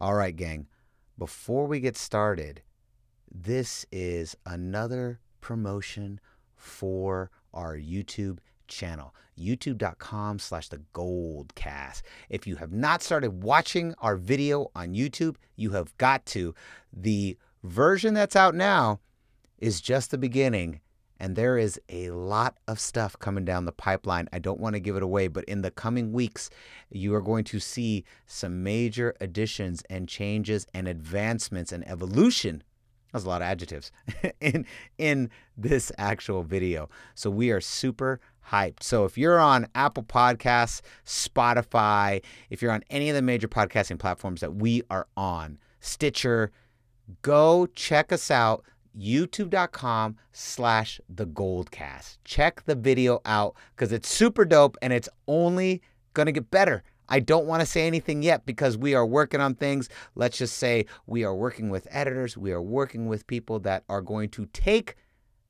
All right, gang. Before we get started, this is another promotion for our YouTube channel youtube.com slash the goldcast if you have not started watching our video on youtube you have got to the version that's out now is just the beginning and there is a lot of stuff coming down the pipeline. I don't want to give it away, but in the coming weeks, you are going to see some major additions and changes and advancements and evolution. That's a lot of adjectives in in this actual video. So we are super hyped. So if you're on Apple Podcasts, Spotify, if you're on any of the major podcasting platforms that we are on, Stitcher, go check us out youtube.com slash the goldcast. Check the video out because it's super dope and it's only gonna get better. I don't want to say anything yet because we are working on things. Let's just say we are working with editors we are working with people that are going to take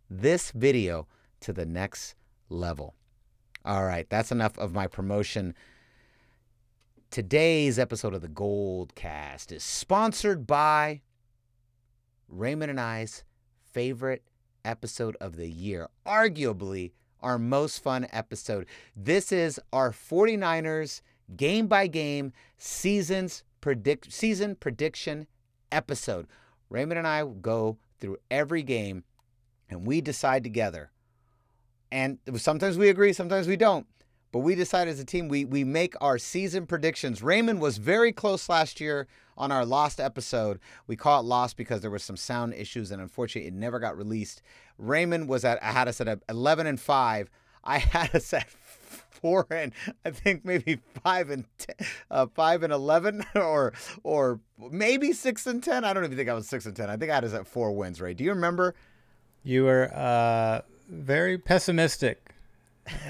this video to the next level. All right that's enough of my promotion. Today's episode of the goldcast is sponsored by raymond and i's favorite episode of the year, arguably our most fun episode. This is our 49ers game by game seasons predict season prediction episode. Raymond and I go through every game and we decide together. And sometimes we agree, sometimes we don't. But we decide as a team we we make our season predictions. Raymond was very close last year on our lost episode. We call it lost because there was some sound issues and unfortunately it never got released. Raymond was at I had us at 11 and 5. I had us at four and I think maybe five and ten, uh, five and eleven, or or maybe six and ten. I don't even think I was six and ten. I think I had us at four wins. Ray, Do you remember? You were uh, very pessimistic.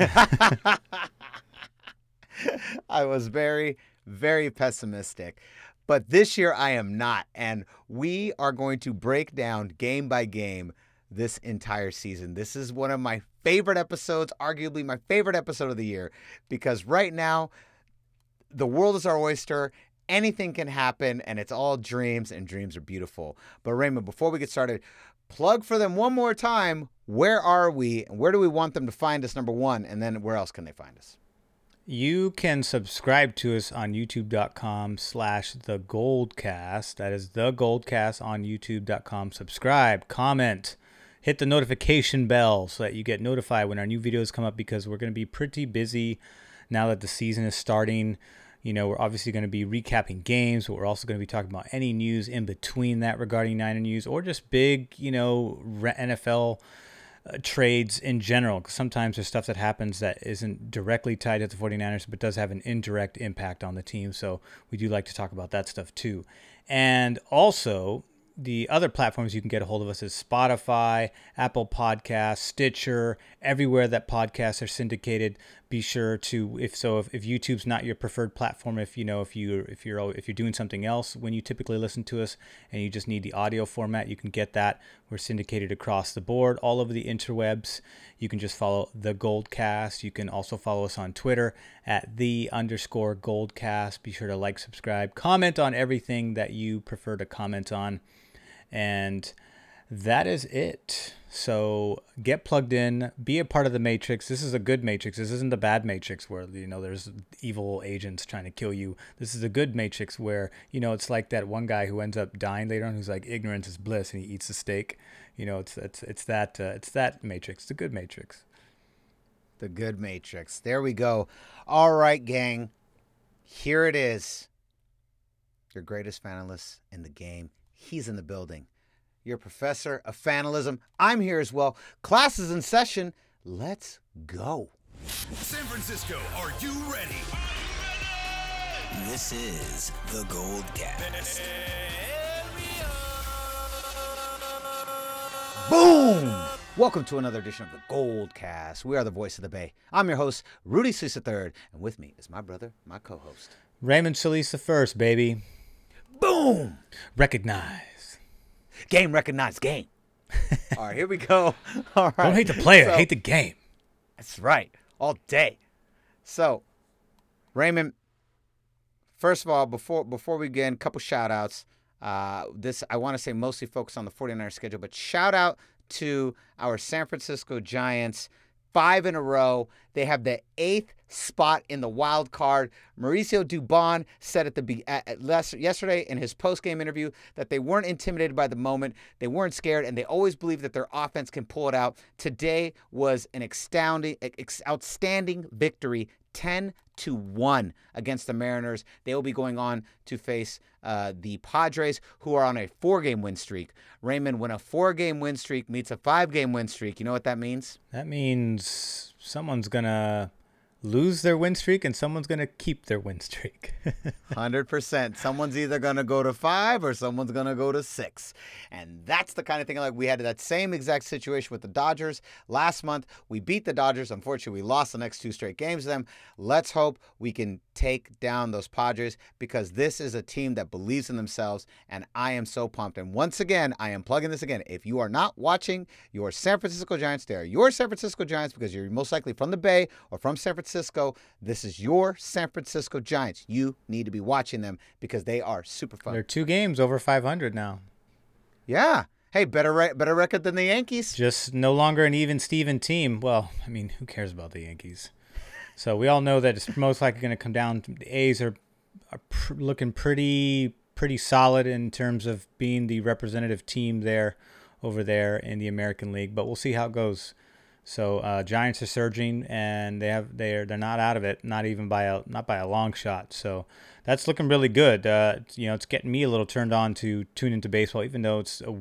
I was very very pessimistic. But this year I am not. And we are going to break down game by game this entire season. This is one of my favorite episodes, arguably my favorite episode of the year, because right now, the world is our oyster. Anything can happen, and it's all dreams, and dreams are beautiful. But Raymond, before we get started, plug for them one more time. Where are we, and where do we want them to find us, number one, and then where else can they find us? You can subscribe to us on youtube.com slash the goldcast. That is the goldcast on youtube.com. Subscribe, comment, hit the notification bell so that you get notified when our new videos come up because we're going to be pretty busy now that the season is starting. You know, we're obviously going to be recapping games, but we're also going to be talking about any news in between that regarding Niner news or just big, you know, NFL uh, trades in general. Sometimes there's stuff that happens that isn't directly tied to the 49ers, but does have an indirect impact on the team. So we do like to talk about that stuff too. And also, the other platforms you can get a hold of us is Spotify, Apple Podcasts, Stitcher, everywhere that podcasts are syndicated. Be sure to if so if, if YouTube's not your preferred platform, if you know if you if you're if you're doing something else when you typically listen to us and you just need the audio format, you can get that. We're syndicated across the board, all over the interwebs. You can just follow the Goldcast. You can also follow us on Twitter at the underscore Goldcast. Be sure to like, subscribe, comment on everything that you prefer to comment on. And that is it. So get plugged in, be a part of the matrix. This is a good matrix. This isn't the bad matrix where you know there's evil agents trying to kill you. This is a good matrix where you know it's like that one guy who ends up dying later on, who's like ignorance is bliss, and he eats the steak. You know, it's it's it's that uh, it's that matrix, the good matrix. The good matrix. There we go. All right, gang. Here it is. Your greatest finalist in the game He's in the building. Your professor of fanalism. I'm here as well. Class is in session. Let's go. San Francisco, are you ready? This is the Gold Cast. Boom! Welcome to another edition of the Gold Cast. We are the voice of the Bay. I'm your host, Rudy Solis III, and with me is my brother, my co-host, Raymond Solis the first, baby. Boom! Recognize. Game recognized game. All right, here we go. All right. Don't hate the player, So- hate the game. That's right. All day. So, Raymond, First of all, before before we begin, a couple shout outs. Uh, this I want to say mostly focused on the 49ers schedule, but shout out to our San Francisco Giants. Five in a row. They have the eighth spot in the wild card. Mauricio Dubon said at the be- at, at yesterday in his post game interview that they weren't intimidated by the moment, they weren't scared, and they always believe that their offense can pull it out. Today was an astounding, ex- outstanding victory 10 to 1 against the Mariners. They will be going on to face uh, the Padres, who are on a four game win streak. Raymond, when a four game win streak meets a five game win streak, you know what that means? That means someone's going to lose their win streak and someone's going to keep their win streak. 100%. Someone's either going to go to five or someone's going to go to six. And that's the kind of thing like we had that same exact situation with the Dodgers last month. We beat the Dodgers. Unfortunately, we lost the next two straight games to them. Let's hope we can take down those Padres because this is a team that believes in themselves. And I am so pumped. And once again, I am plugging this again. If you are not watching your San Francisco Giants, they are your San Francisco Giants because you're most likely from the Bay or from San Francisco. This is your San Francisco Giants. You need to be watching them because they are super fun. They're two games over 500 now. Yeah. Hey, better re- better record than the Yankees. Just no longer an even Steven team. Well, I mean, who cares about the Yankees? So we all know that it's most likely going to come down. To, the A's are, are pr- looking pretty pretty solid in terms of being the representative team there over there in the American League, but we'll see how it goes. So uh, Giants are surging, and they have they're they're not out of it, not even by a not by a long shot. So that's looking really good. Uh, you know, it's getting me a little turned on to tune into baseball, even though it's a,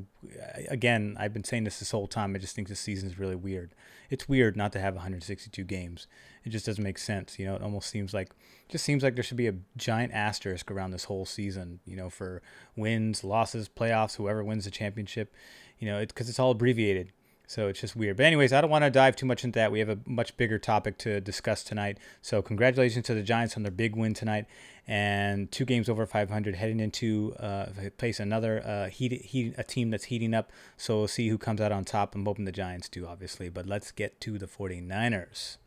again I've been saying this this whole time. I just think this season is really weird. It's weird not to have 162 games. It just doesn't make sense. You know, it almost seems like just seems like there should be a giant asterisk around this whole season. You know, for wins, losses, playoffs, whoever wins the championship. You know, because it's all abbreviated. So it's just weird. But anyways, I don't want to dive too much into that. We have a much bigger topic to discuss tonight. So congratulations to the Giants on their big win tonight and two games over 500 heading into uh, place another uh, heat, heat a team that's heating up. So we'll see who comes out on top. I'm hoping the Giants do, obviously. But let's get to the 49ers.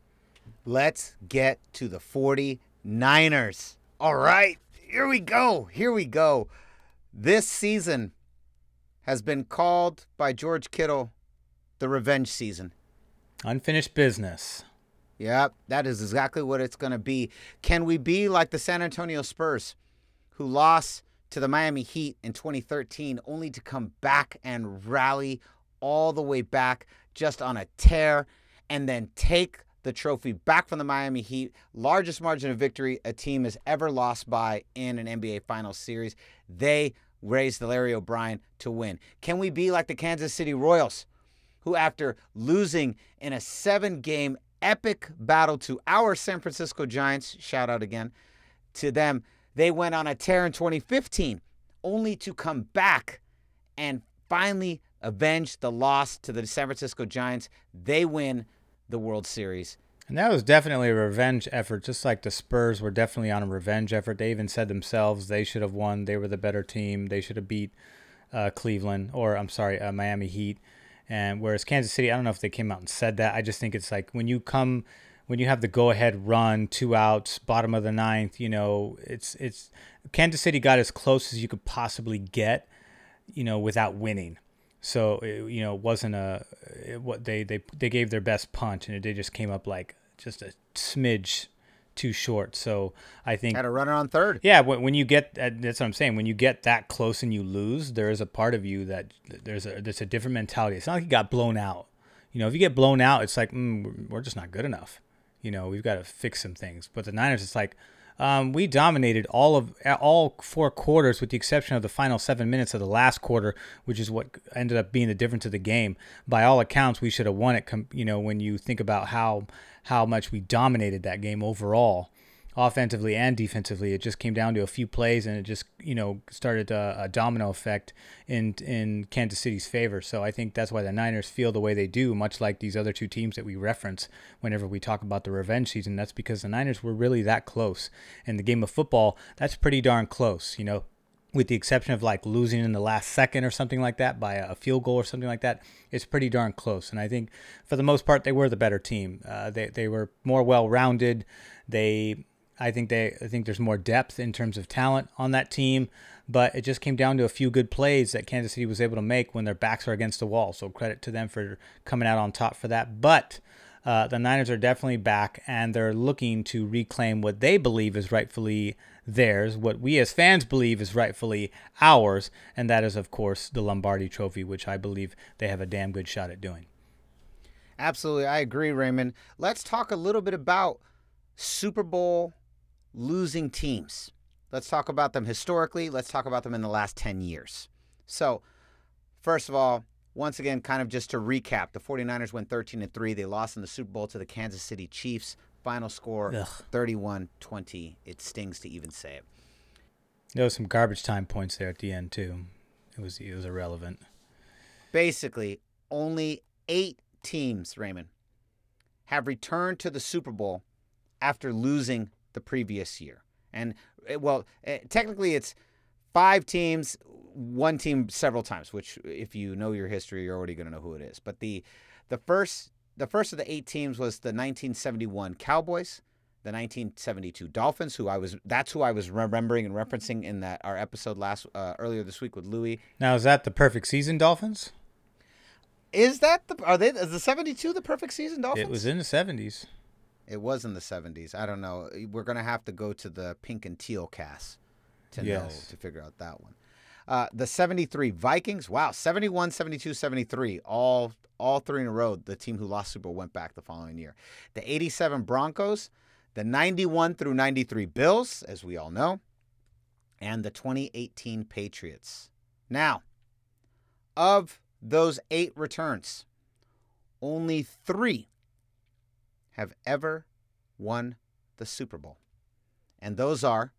Let's get to the 49ers. All right, here we go. Here we go. This season has been called by George Kittle the revenge season. Unfinished business. Yep, that is exactly what it's going to be. Can we be like the San Antonio Spurs, who lost to the Miami Heat in 2013, only to come back and rally all the way back just on a tear and then take the trophy back from the Miami Heat? Largest margin of victory a team has ever lost by in an NBA Finals series. They raised the Larry O'Brien to win. Can we be like the Kansas City Royals? Who, after losing in a seven game epic battle to our San Francisco Giants, shout out again to them, they went on a tear in 2015, only to come back and finally avenge the loss to the San Francisco Giants. They win the World Series. And that was definitely a revenge effort, just like the Spurs were definitely on a revenge effort. They even said themselves they should have won. They were the better team. They should have beat uh, Cleveland, or I'm sorry, uh, Miami Heat. And whereas Kansas City, I don't know if they came out and said that. I just think it's like when you come, when you have the go-ahead run, two outs, bottom of the ninth. You know, it's it's Kansas City got as close as you could possibly get, you know, without winning. So it, you know, it wasn't a it, what they they they gave their best punch, and it just came up like just a smidge too short. So I think had a runner on third. Yeah, when, when you get that's what I'm saying. When you get that close and you lose, there is a part of you that there's a there's a different mentality. It's not like you got blown out. You know, if you get blown out, it's like mm, we're just not good enough. You know, we've got to fix some things. But the Niners, it's like um, we dominated all of all four quarters, with the exception of the final seven minutes of the last quarter, which is what ended up being the difference of the game. By all accounts, we should have won it. You know, when you think about how how much we dominated that game overall, offensively and defensively. It just came down to a few plays, and it just you know started a, a, domino effect in in Kansas City's favor. So I think that's why the Niners feel the way they do, much like these other two teams that we reference whenever we talk about the revenge season. That's because the Niners were really that close. In the game of football, that's pretty darn close. You know, with the exception of like losing in the last second or something like that by a field goal or something like that, it's pretty darn close. And I think for the most part, they were the better team. Uh, they, they were more well rounded. They I think they I think there's more depth in terms of talent on that team, but it just came down to a few good plays that Kansas City was able to make when their backs are against the wall. So credit to them for coming out on top for that. But uh, the Niners are definitely back, and they're looking to reclaim what they believe is rightfully theirs, what we as fans believe is rightfully ours, and that is, of course, the Lombardi Trophy, which I believe they have a damn good shot at doing. Absolutely. I agree, Raymond. Let's talk a little bit about Super Bowl losing teams. Let's talk about them historically. Let's talk about them in the last 10 years. So, first of all, once again, kind of just to recap, the 49ers went 13 and 3. They lost in the Super Bowl to the Kansas City Chiefs. Final score 31 20. It stings to even say it. There was some garbage time points there at the end too. It was it was irrelevant. Basically, only 8 teams, Raymond, have returned to the Super Bowl after losing the previous year. And eh, well, eh, technically it's 5 teams, one team several times, which if you know your history, you're already going to know who it is. But the the first the first of the eight teams was the 1971 Cowboys, the 1972 Dolphins, who I was that's who I was remembering and referencing in that our episode last uh, earlier this week with Louis. Now is that the perfect season Dolphins? Is that the are they is the 72 the perfect season Dolphins? It was in the 70s. It was in the 70s. I don't know. We're going to have to go to the pink and teal cast to know to figure out that one. Uh, the 73 Vikings, wow, 71, 72, 73, all all three in a row. The team who lost Super Bowl went back the following year. The 87 Broncos, the 91 through 93 Bills, as we all know, and the 2018 Patriots. Now, of those eight returns, only three have ever won the Super Bowl. And those are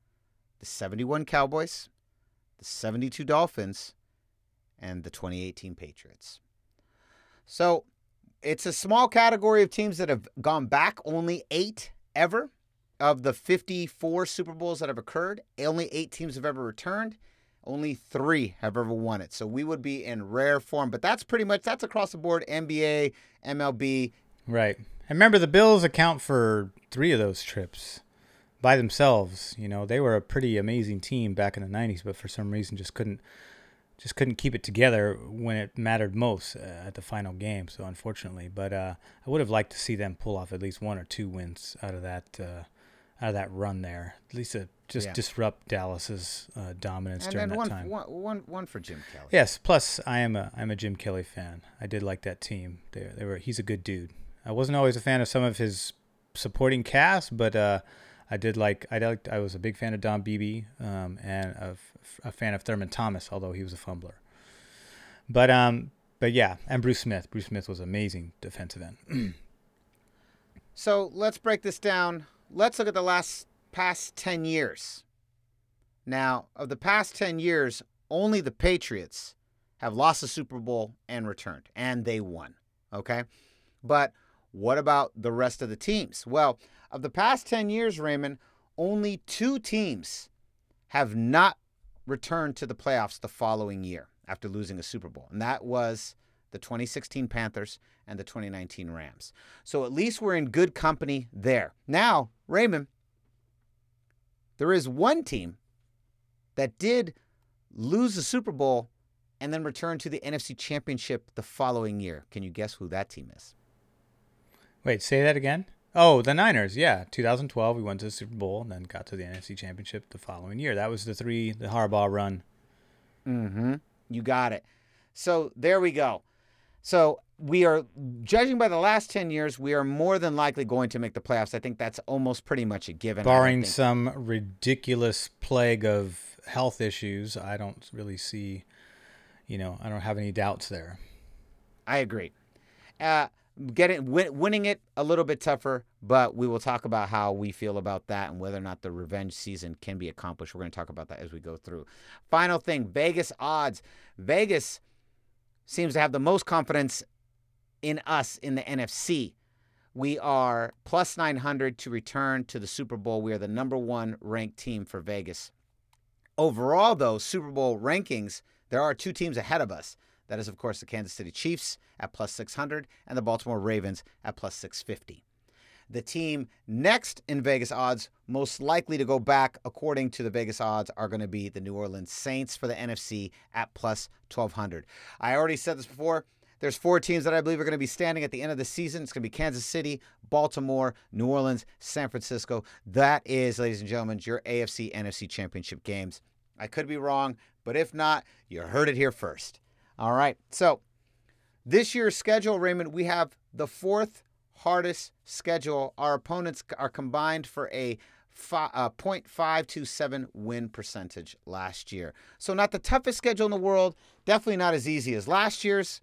the 71 Cowboys, the 72 Dolphins, and the 2018 Patriots. So it's a small category of teams that have gone back, only eight ever. Of the 54 Super Bowls that have occurred, only eight teams have ever returned. Only three have ever won it. So we would be in rare form. But that's pretty much that's across the board. NBA, MLB, Right. And remember, the Bills account for three of those trips by themselves. You know, they were a pretty amazing team back in the '90s, but for some reason, just couldn't just couldn't keep it together when it mattered most uh, at the final game. So unfortunately, but uh, I would have liked to see them pull off at least one or two wins out of that uh, out of that run there. At least to just Yeah. disrupt Dallas's uh, dominance and during that one, time. one, one, one for Jim Kelly. Yes. Plus, I am a I'm a Jim Kelly fan. I did like that team. They they were he's a good dude. I wasn't always a fan of some of his supporting cast, but uh, I did like I liked I was a big fan of Don Beebe um, and a fan of Thurman Thomas, although he was a fumbler. But um, but yeah, and Bruce Smith. Bruce Smith was amazing defensive end. So let's break this down. Let's look at the last past 10 years. Now, of the past 10 years, only the Patriots have lost the Super Bowl and returned, and they won. Okay? But what about the rest of the teams? Well, of the past 10 years, Raymond, only two teams have not returned to the playoffs the following year after losing a Super Bowl, and that was the 2016 Panthers and the 2019 Rams. So at least we're in good company there. Now, Raymond, there is one team that did lose the Super Bowl and then return to the NFC Championship the following year. Can you guess who that team is? Wait, say that again. Oh, the Niners. Yeah, 2012 we went to the Super Bowl and then got to the NFC Championship the following year. That was the three the Harbaugh run. Mm-hmm. You got it. So there we go. So we are judging by the last 10 years, we are more than likely going to make the playoffs. I think that's almost pretty much a given. Barring some ridiculous plague of health issues, I don't really see, you know, I don't have any doubts there. I agree. Uh, getting win, winning it a little bit tougher, but we will talk about how we feel about that and whether or not the revenge season can be accomplished. We're going to talk about that as we go through. Final thing, Vegas odds. Vegas seems to have the most confidence in us in the NFC. We are plus 900 to return to the Super Bowl. We are the number one ranked team for Vegas. Overall, though, Super Bowl rankings, there are two teams ahead of us. That is, of course, the Kansas City Chiefs at plus 600 and the Baltimore Ravens at plus 650. The team next in Vegas odds, most likely to go back, according to the Vegas odds, are going to be the New Orleans Saints for the NFC at plus 1200. I already said this before. There's four teams that I believe are going to be standing at the end of the season. It's going to be Kansas City, Baltimore, New Orleans, San Francisco. That is, ladies and gentlemen, your AFC NFC championship games. I could be wrong, but if not, you heard it here first. All right. So, this year's schedule, Raymond, we have the fourth hardest schedule. Our opponents are combined for a uh, 0.527 win percentage last year. So, not the toughest schedule in the world. Definitely not as easy as last year's.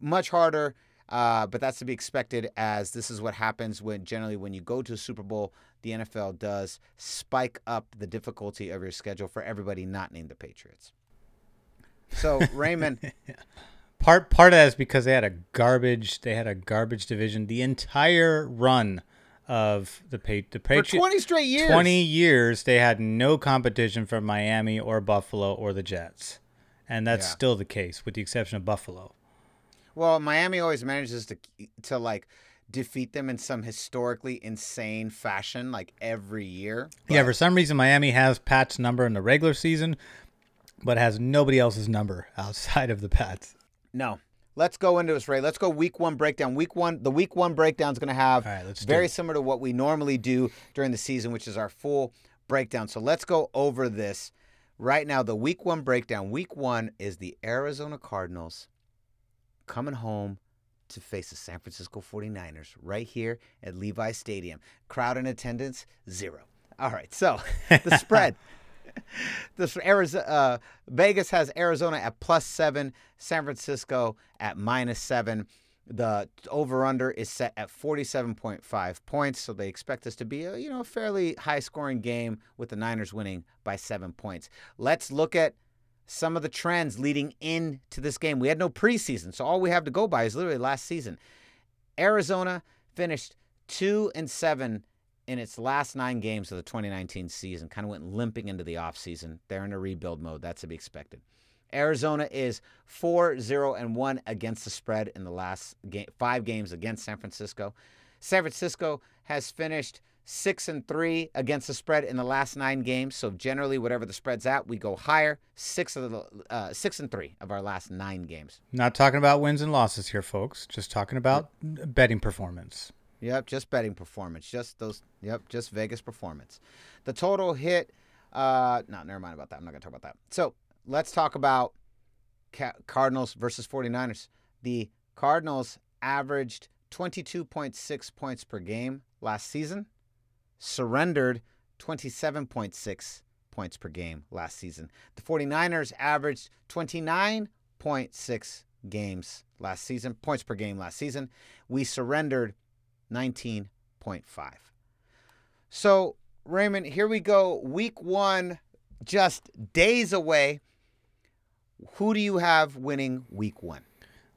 Much harder. Uh, but that's to be expected as this is what happens when generally when you go to a Super Bowl, the NFL does spike up the difficulty of your schedule for everybody not named the Patriots. So Raymond, Part part of that is because they had a garbage they had a garbage division the entire run of the pa- the for 20 straight years, 20 years they had no competition from Miami or Buffalo or the Jets. And that's Yeah. still the case with the exception of Buffalo. Well, Miami always manages to to like defeat them in some historically insane fashion, like every year. yeah, for some reason Miami has Pat's number in the regular season but has nobody else's number outside of the Pats. No. Let's go into this, Ray. Let's go week one breakdown. Week one, the week one breakdown is going to have All right, let's very similar to what we normally do during the season, which is our full breakdown. So let's go over this right now. The week one breakdown. Week one is the Arizona Cardinals coming home to face the San Francisco 49ers right here at Levi Stadium. Crowd in attendance, zero. All right, so the spread. This Arizona, uh, Vegas has Arizona at plus seven, San Francisco at minus seven. The over under is set at 47.5 points, so they expect this to be a you know a fairly high scoring game with the Niners winning by seven points. Let's look at some of the trends leading into this game. We had no preseason, so all we have to go by is literally last season. Arizona finished two and seven in its last nine games of the 2019 season. Kind of went limping into the offseason. They're in a rebuild mode. That's to be expected. Arizona is 4 0 and 1 against the spread in the last game, five games against San Francisco. San Francisco has finished 6 and 3 against the spread in the last nine games. So generally, whatever the spread's at, we go higher. Six of the uh, six and three of our last nine games. Not talking about wins and losses here, folks. Just talking about betting performance. Yep, just betting performance. Just those. Yep, just Vegas performance. The total hit. Uh, no, never mind about that. I'm not gonna talk about that. So let's talk about Ca- Cardinals versus 49ers. The Cardinals averaged 22.6 points per game last season. Surrendered 27.6 points per game last season. The 49ers averaged 29.6 games last season, points per game last season. We surrendered 19.5. So, Raymond, here we go. Week one, just days away. Who do you have winning week one?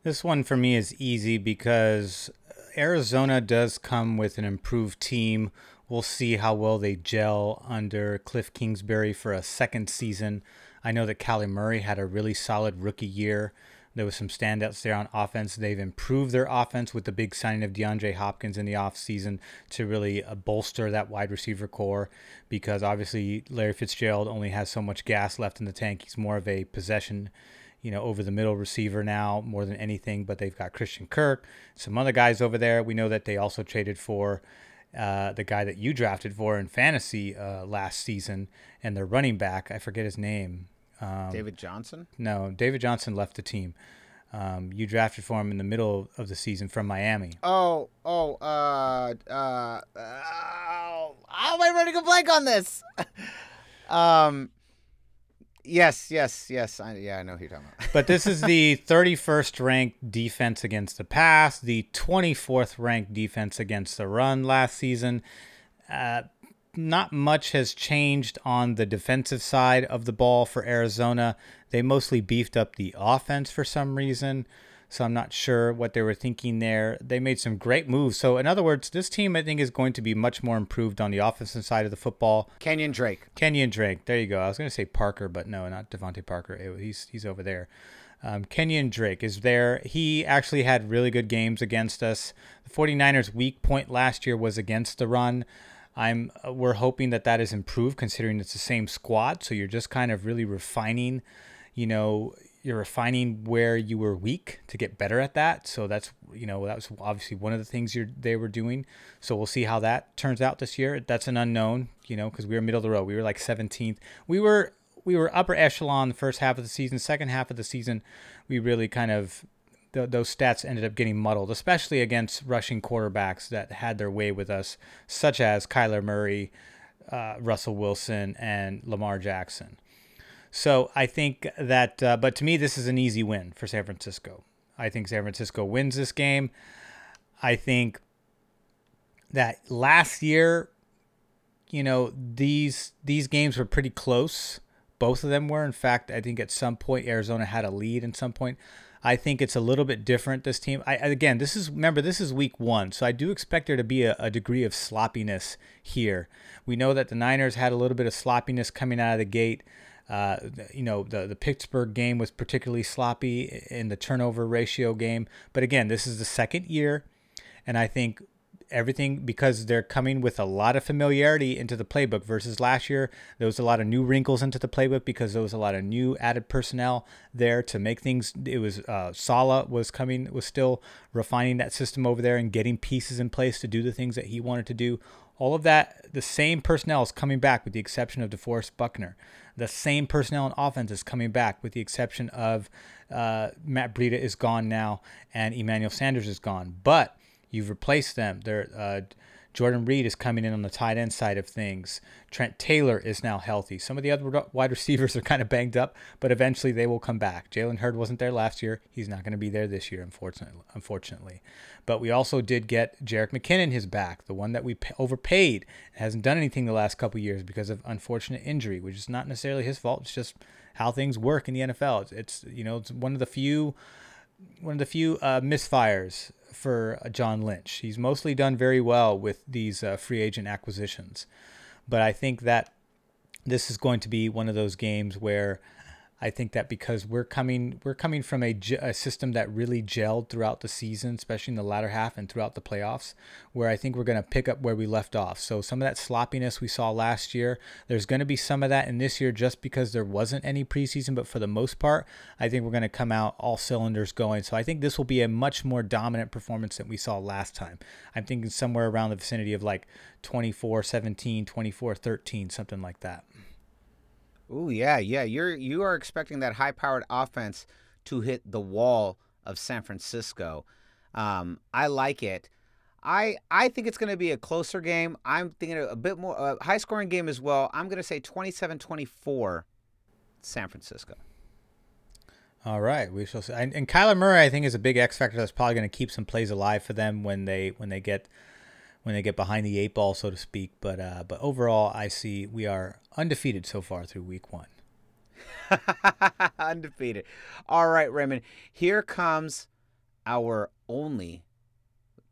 This one for me is easy because Arizona does come with an improved team. We'll see how well they gel under Cliff Kingsbury for a second season. I know that Kyler Murray had a really solid rookie year. There was some standouts there on offense. They've improved their offense with the big signing of DeAndre Hopkins in the offseason to really uh, bolster that wide receiver corps because obviously Larry Fitzgerald only has so much gas left in the tank. He's more of a possession you know, over the middle receiver now more than anything. But they've got Christian Kirk, some other guys over there. We know that they also traded for uh, the guy that you drafted for in fantasy uh, last season, and their running back, I forget his name. Um, David Johnson? No, David Johnson left the team. Um, you drafted for him in the middle of the season from Miami. Oh, oh, uh, uh, oh, how am I running a blank on this? um, yes, yes, yes. I, yeah, I know who you're talking about. But this is the 31st ranked defense against the pass, the 24th ranked defense against the run last season. Uh, not much has changed on the defensive side of the ball for Arizona. They mostly beefed up the offense for some reason. So I'm not sure what they were thinking there. They made some great moves. So in other words, this team I think is going to be much more improved on the offensive side of the football. Kenyon Drake. Kenyon Drake. There you go. I was going to say Parker, but no, not DeVante Parker. It- he's he's over there. Um, Kenyon Drake is there. He actually had really good games against us. The 49ers' weak point last year was against the run. I'm uh, we're hoping that that is improved considering it's the same squad. So you're just kind of really refining, you know, you're refining where you were weak to get better at that. So that's you know that was obviously one of the things you're, they were doing. So we'll see how that turns out this year. That's an unknown, you know, because we were middle of the road. We were like 17th. We were we were upper echelon the first half of the season. Second half of the season, we really kind of th- those stats ended up getting muddled, especially against rushing quarterbacks that had their way with us, such as Kyler Murray, uh, Russell Wilson, and Lamar Jackson. So I think that, uh, but to me, this is an easy win for San Francisco. I think San Francisco wins this game. I think that last year, you know, these these games were pretty close. Both of them were. In fact, I think at some point Arizona had a lead. At some point, I think it's a little bit different. This team, I again, this is remember this is week one, so I do expect there to be a, a degree of sloppiness here. We know that the Niners had a little bit of sloppiness coming out of the gate. Uh, you know, the the Pittsburgh game was particularly sloppy in the turnover ratio game. But again, this is the second year, and I think everything because they're coming with a lot of familiarity into the playbook versus last year. There was a lot of new wrinkles into the playbook because there was a lot of new added personnel there to make things. It was uh, Saleh was coming was still refining that system over there and getting pieces in place to do the things that he wanted to do. All of that, the same personnel is coming back with the exception of DeForest Buckner. The same personnel in offense is coming back with the exception of uh, Matt Breida is gone now and Emmanuel Sanders is gone. But You've replaced them. They're, uh, Jordan Reed is coming in on the tight end side of things. Trent Taylor is now healthy. Some of the other wide receivers are kind of banged up, but eventually they will come back. Jalen Hurd wasn't there last year. He's not going to be there this year, unfortunately. Unfortunately, but we also did get Jerick McKinnon his back, the one that we overpaid. Hasn't done anything the last couple years because of unfortunate injury, which is not necessarily his fault. It's just how things work in the NFL. It's, it's you know it's one of the few one of the few uh, misfires for John Lynch. He's mostly done very well with these uh, free agent acquisitions, but I think that this is going to be one of those games where I think that because we're coming we're coming from a, a, system that really gelled throughout the season, especially in the latter half and throughout the playoffs, where I think we're going to pick up where we left off. So some of that sloppiness we saw last year, there's going to be some of that in this year just because there wasn't any preseason, but for the most part, I think we're going to come out all cylinders going. So I think this will be a much more dominant performance than we saw last time. I'm thinking somewhere around the vicinity of like 24-17, 24-13, something like that. Ooh, yeah, yeah. You're you are expecting that high-powered offense to hit the wall of San Francisco. Um, I like it. I I think it's going to be a closer game. I'm thinking a bit more a high-scoring game as well. I'm going to say 27-24 San Francisco. All right, we shall see. And, and Kyler Murray, I think, is a big X factor that's probably going to keep some plays alive for them when they when they get when they get behind the eight ball, so to speak. But uh, but overall, I see we are undefeated so far through week one. undefeated. All right, Raymond. Here comes our only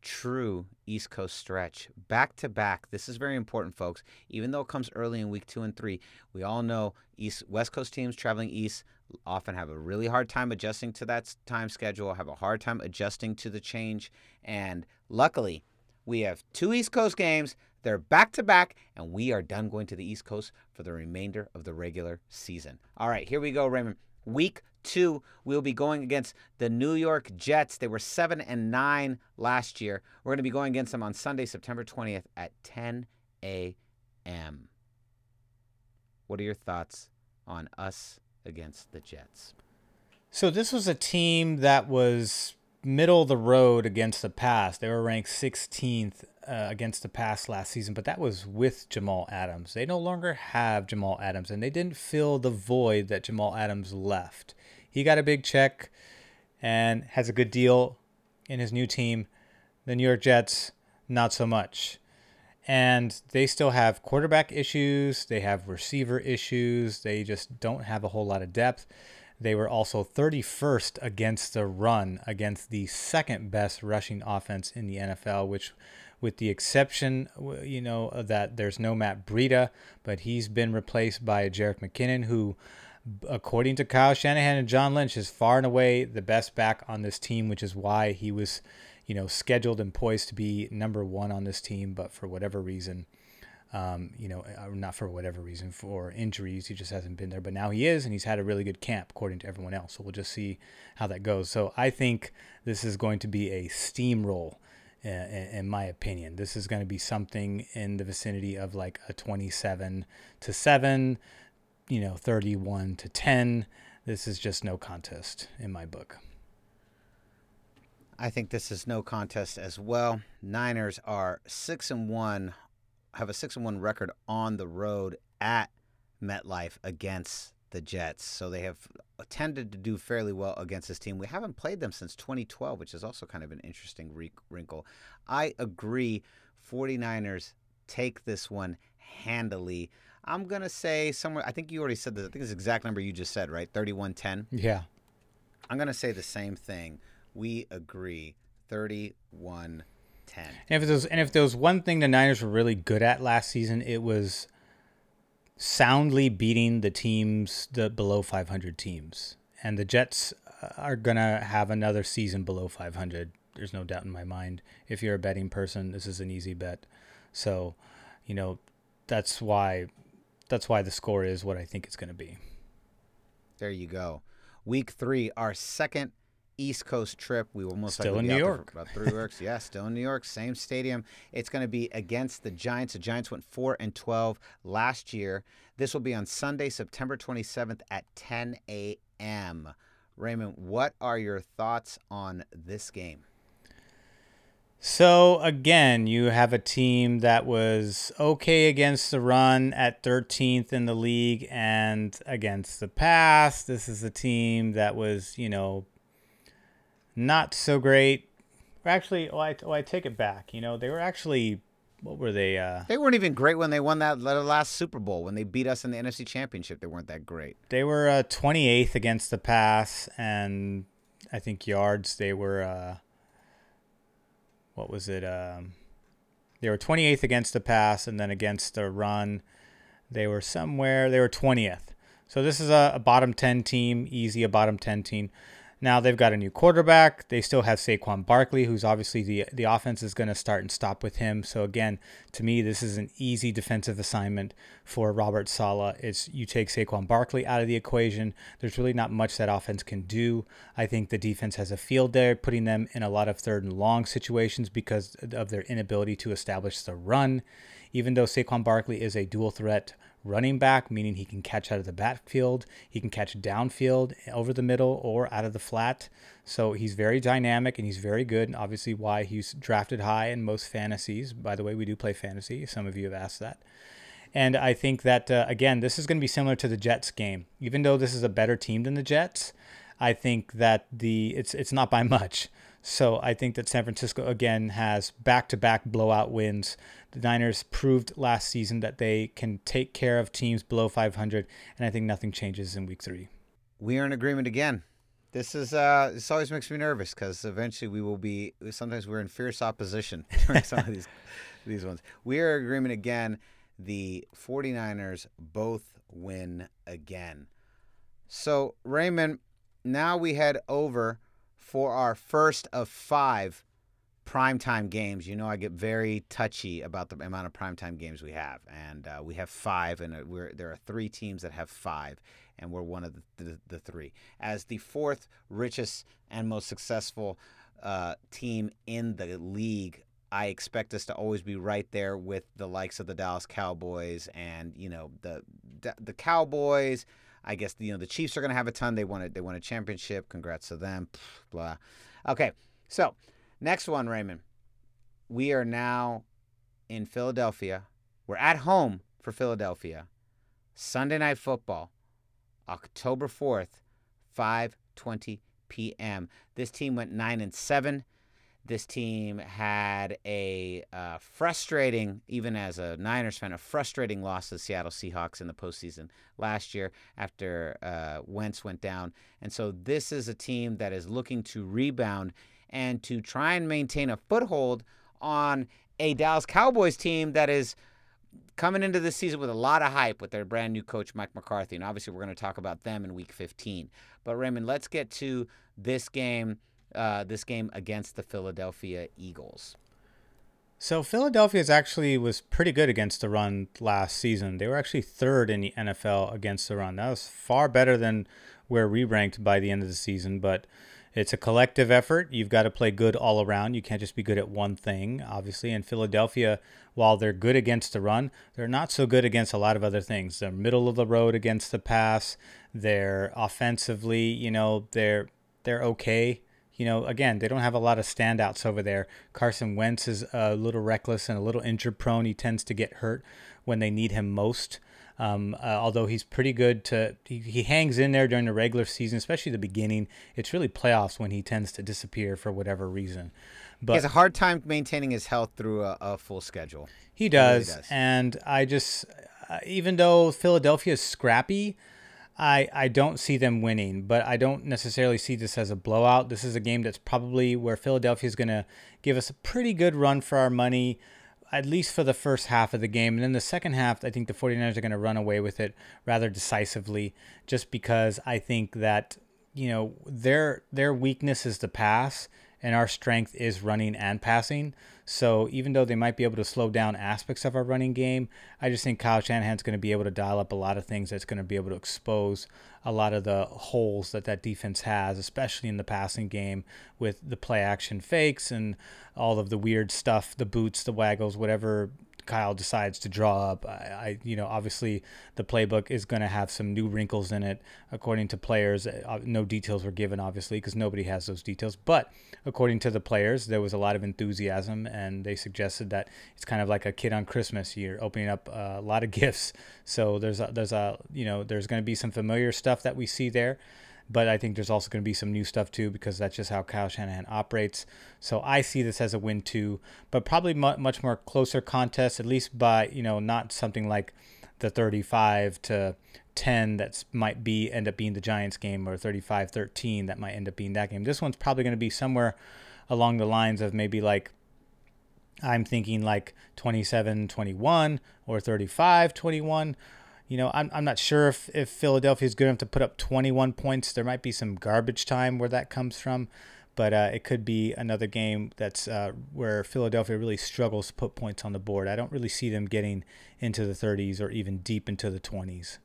true East Coast stretch back to back. This is very important, folks. Even though it comes early in week two and three, we all know East West Coast teams traveling east often have a really hard time adjusting to that time schedule, have a hard time adjusting to the change, and luckily we have two East Coast games. They're back to back, and we are done going to the East Coast for the remainder of the regular season. All right, here we go, Raymond. Week two, we'll be going against the New York Jets. They were seven and nine last year. We're going to be going against them on Sunday, September 20th at 10 a.m. What are your thoughts on us against the Jets? So this was a team that was middle of the road against the pass. They were ranked 16th uh, against the pass last season, but that was with Jamal Adams. They no longer have Jamal Adams, and they didn't fill the void that Jamal Adams left. He got a big check and has a good deal in his new team. The New York Jets, not so much. And they still have quarterback issues, they have receiver issues, they just don't have a whole lot of depth They were also 31st against the run, against the second best rushing offense in the NFL, which, with the exception, you know, that there's no Matt Breida, but he's been replaced by Jerick McKinnon, who, according to Kyle Shanahan and John Lynch, is far and away the best back on this team, which is why he was, you know, scheduled and poised to be number one on this team, but for whatever reason, um, you know, uh, not for whatever reason, for injuries. He just hasn't been there. But now he is, and he's had a really good camp, according to everyone else. So we'll just see how that goes. So I think this is going to be a steamroll, in my opinion. This is going to be something in the vicinity of like a 27 to 7, you know, 31 to 10. This is just no contest in my book. I think this is no contest as well. Niners are six and one have a six and one record on the road at MetLife against the Jets. So they have tended to do fairly well against this team. We haven't played them since 2012, which is also kind of an interesting wrinkle. I agree 49ers take this one handily. I'm going to say somewhere, I think you already said this. I think it's the exact number you just said, right? 31 10. Yeah. I'm going to say the same thing. We agree 31 10. And if there was, and if there was one thing the Niners were really good at last season, it was soundly beating the teams, the below 500 teams. And the Jets uh, are gonna have another season below 500. There's no doubt in my mind. If you're a betting person, this is an easy bet. So, you know, that's why that's why the score is what I think it's going to be. There you go. Week three, our second East Coast trip. We will most still likely in New York. about three weeks. Yeah, still in New York, same stadium. It's going to be against the Giants. The Giants went four and twelve last year. This will be on Sunday, September twenty seventh at ten a.m. Raymond, what are your thoughts on this game? So again, you have a team that was okay against the run at 13th in the league and against the pass. This is a team that was, you know, not so great. Actually, oh, I, oh, I take it back. You know, they were actually what were they? Uh, they weren't even great when they won that last Super Bowl when they beat us in the NFC Championship. They weren't that great. They were uh, 28th against the pass, and I think yards. They were uh, what was it? Um, they were 28th against the pass, and then against the run, they were somewhere. They were 20th. So this is a, a bottom 10 team, easy a bottom 10 team. Now they've got a new quarterback. They still have Saquon Barkley, who's obviously the the offense is going to start and stop with him. So again, to me, this is an easy defensive assignment for Robert Saleh. It's you take Saquon Barkley out of the equation. There's really not much that offense can do. I think the defense has a field there, putting them in a lot of third and long situations because of their inability to establish the run. Even though Saquon Barkley is a dual threat running back, meaning he can catch out of the backfield, he can catch downfield, over the middle, or out of the flat. So he's very dynamic and he's very good, and obviously why he's drafted high in most fantasies. By the way, we do play fantasy. Some of you have asked that. And I think that, uh, again, this is going to be similar to the Jets game. Even though this is a better team than the Jets, I think that the it's it's not by much. So I think that San Francisco again has back-to-back blowout wins. The Niners proved last season that they can take care of teams below 500, and I think nothing changes in Week Three. We are in agreement again. This is uh, this always makes me nervous because eventually we will be. Sometimes we're in fierce opposition during some of these these ones. We are in agreement again. The 49ers both win again. So Raymond, now we head over for our first of five primetime games. You know, I get very touchy about the amount of primetime games we have, and uh, we have five, and uh, we're, there are three teams that have five, and we're one of the, the, the three. As the fourth richest and most successful uh, team in the league, I expect us to always be right there with the likes of the Dallas Cowboys and you know the the Cowboys I guess you know the Chiefs are going to have a ton. They won it. They won a championship. Congrats to them. Blah. Okay, so next one, Raymond. We are now in Philadelphia. We're at home for Philadelphia. Sunday night football, October fourth, five twenty p.m. This team went nine and seven. This team had a uh, frustrating, even as a Niners fan, a frustrating loss to the Seattle Seahawks in the postseason last year after uh, Wentz went down. And so this is a team that is looking to rebound and to try and maintain a foothold on a Dallas Cowboys team that is coming into this season with a lot of hype with their brand new coach Mike McCarthy, and obviously we're going to talk about them in Week 15. But Raymond, let's get to this game, uh, this game against the Philadelphia Eagles. So Philadelphia's actually was pretty good against the run last season. They were actually third in the NFL against the run. That was far better than where we ranked by the end of the season, but it's a collective effort. You've got to play good all around. You can't just be good at one thing, obviously. And Philadelphia, while they're good against the run, they're not so good against a lot of other things. They're middle of the road against the pass. They're offensively, you know, they're they're okay. You know, again, they don't have a lot of standouts over there. Carson Wentz is a little reckless and a little injury prone. He tends to get hurt when they need him most. Um, uh, although he's pretty good to, he, he hangs in there during the regular season, especially the beginning. It's really playoffs when he tends to disappear for whatever reason. But he has a hard time maintaining his health through a, a full schedule. He does, he really does. and I just, uh, even though Philadelphia is scrappy, I, I don't see them winning, but I don't necessarily see this as a blowout. This is a game that's probably where Philadelphia is going to give us a pretty good run for our money at least for the first half of the game. And then the second half, I think the 49ers are going to run away with it rather decisively just because I think that, you know, their their weakness is the pass and our strength is running and passing. So even though they might be able to slow down aspects of our running game, I just think Kyle Shanahan's going to be able to dial up a lot of things that's going to be able to expose a lot of the holes that that defense has, especially in the passing game with the play action fakes and all of the weird stuff, the boots, the waggles, whatever Kyle decides to draw up. I, I you know, obviously the playbook is going to have some new wrinkles in it, according to players. Uh, no details were given, obviously, because nobody has those details. But according to the players, there was a lot of enthusiasm, and they suggested that it's kind of like a kid on Christmas. You're opening up a lot of gifts, so there's a, there's a you know there's going to be some familiar stuff that we see there. But I think there's also going to be some new stuff too because that's just how Kyle Shanahan operates. So I see this as a win too, but probably much more closer contest, at least by you know not something like the 35 to 10 that might be end up being the Giants game or 35-13 that might end up being that game. This one's probably going to be somewhere along the lines of maybe like I'm thinking like 27-21 or 35-21 you know, I'm, I'm not sure if, if Philadelphia is good enough to put up 21 points. There might be some garbage time where that comes from, but uh, it could be another game that's uh, where Philadelphia really struggles to put points on the board. I don't really see them getting into the 30s or even deep into the 20s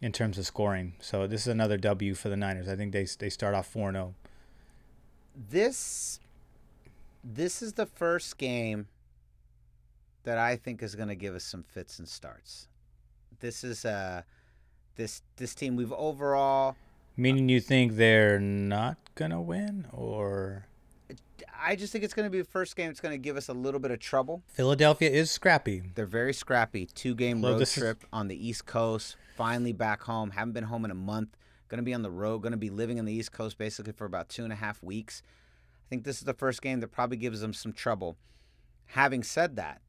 in terms of scoring. So this is another W for the Niners. I think they they start off 4-0. This this is the first game that I think is going to give us some fits and starts. This is uh, this this team we've overall. Meaning you think they're not gonna win, or? I just think it's going to be the first game. It's going to give us a little bit of trouble. Philadelphia is scrappy. They're very scrappy. Two game road trip is... on the East Coast. Finally back home. Haven't been home in a month. Going to be on the road. Going to be living on the East Coast basically for about two and a half weeks. I think this is the first game that probably gives them some trouble. Having said that,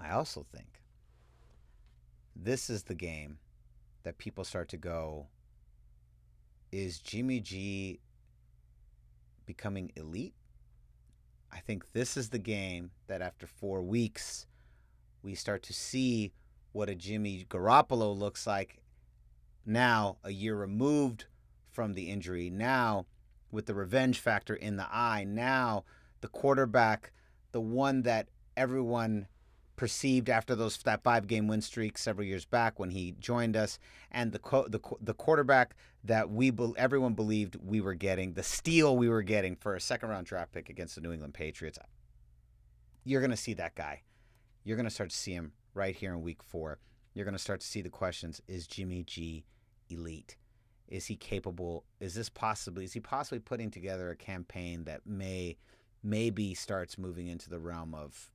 I also think this is the game that people start to go is Jimmy G becoming elite? I think this is the game that after four weeks, we start to see what a Jimmy Garoppolo looks like now, a year removed from the injury, now with the revenge factor in the eye, now the quarterback, the one that everyone perceived after those that five game win streak several years back when he joined us, and the the the quarterback that we everyone believed we were getting, the steal we were getting for a second round draft pick against the New England Patriots. You're gonna see that guy. You're gonna start to see him right here in Week Four. You're gonna start to see the questions: Is Jimmy G elite? Is he capable? Is this possibly? Is he possibly putting together a campaign that may maybe starts moving into the realm of